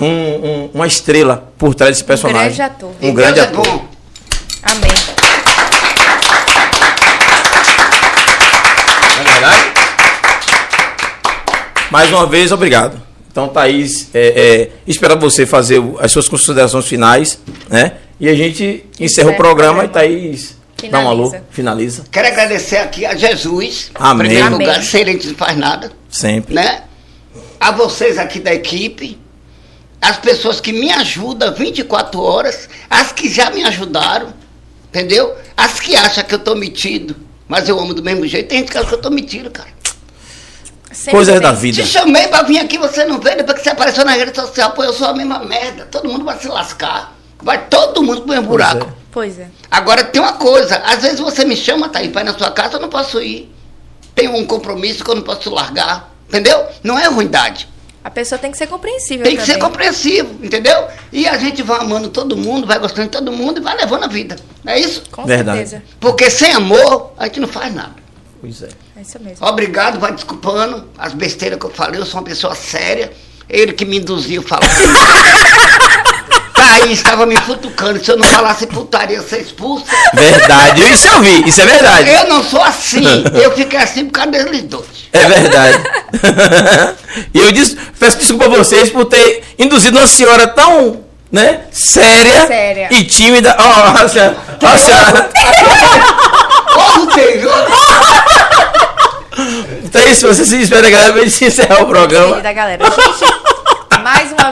um- um- uma estrela por trás desse personagem. grande ator. Um E grande ator. bom. Amém. Não é verdade? Mais uma vez, obrigado. Então, Thaís, é, é, espero você fazer as suas considerações finais, né? E a gente encerra o programa e programa. Thaís dá um alô, Finaliza. finaliza. Quero agradecer aqui a Jesus, Amém. em primeiro Amém. lugar, se ele não faz nada, Sempre. né? A vocês aqui da equipe, as pessoas que me ajudam 24 horas, as que já me ajudaram, entendeu? As que acham que eu tô metido, mas eu amo do mesmo jeito, tem gente que acha que eu tô metido, cara. Sempre Coisas da vida. Te chamei pra vir aqui, você não veio, depois que você apareceu na rede social, pô, eu sou a mesma merda, todo mundo vai se lascar. Vai todo mundo pro mesmo Pois buraco. é. Pois é. Agora tem uma coisa, às vezes você me chama, tá aí, pai, na sua casa, eu não posso ir. Tenho um compromisso que eu não posso largar. Entendeu? Não é ruindade. A pessoa tem que ser compreensível Tem que ser também. compreensivo, entendeu? E a gente vai amando todo mundo, vai gostando de todo mundo e vai levando a vida. Não é isso? Com Verdade. certeza. Porque sem amor, a gente não faz nada. Pois é. É isso mesmo. Obrigado, vai desculpando as besteiras que eu falei, eu sou uma pessoa séria. Ele que me induziu a falar. (laughs) Thaís estava me futucando, se eu não falasse putaria, ser expulsa. Verdade. Isso eu vi, isso é verdade. Eu não sou assim, eu fiquei assim por causa deles dois. É verdade. (laughs) e eu disse, peço desculpa a vocês por ter induzido uma senhora tão, né, séria, Séria. e tímida. Ó, a senhora, ó, a senhora. Então é isso, você se espera, galera, pra gente encerrar o programa. Querida galera, gente,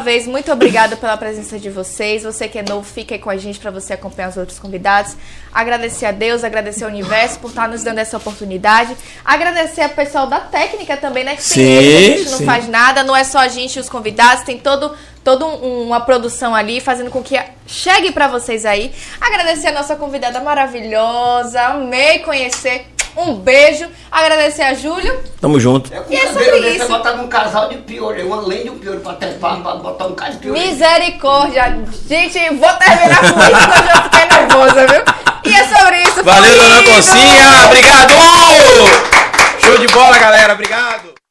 vez, muito obrigada pela presença de vocês. Você que é novo, fica aí com a gente para você acompanhar os outros convidados. Agradecer a Deus, agradecer ao universo por estar nos dando essa oportunidade. Agradecer ao pessoal da técnica também, né? Que Sim, eles a gente não sim. faz nada, não é só a gente e os convidados, tem todo toda um- uma produção ali fazendo com que chegue para vocês aí. Agradecer a nossa convidada maravilhosa, amei conhecer. Um beijo. Agradecer a Júlio. Tamo junto. Eu com E é sobre desse, eu isso. botava um casal de piolho, uma lente de um piolho pra trepar, pra botar um cara de piolho. Misericórdia. Gente, vou terminar com isso, porque eu já fiquei nervosa, viu? E é sobre isso. Valeu, dona. Concinha. Obrigado. Show de bola, galera. Obrigado.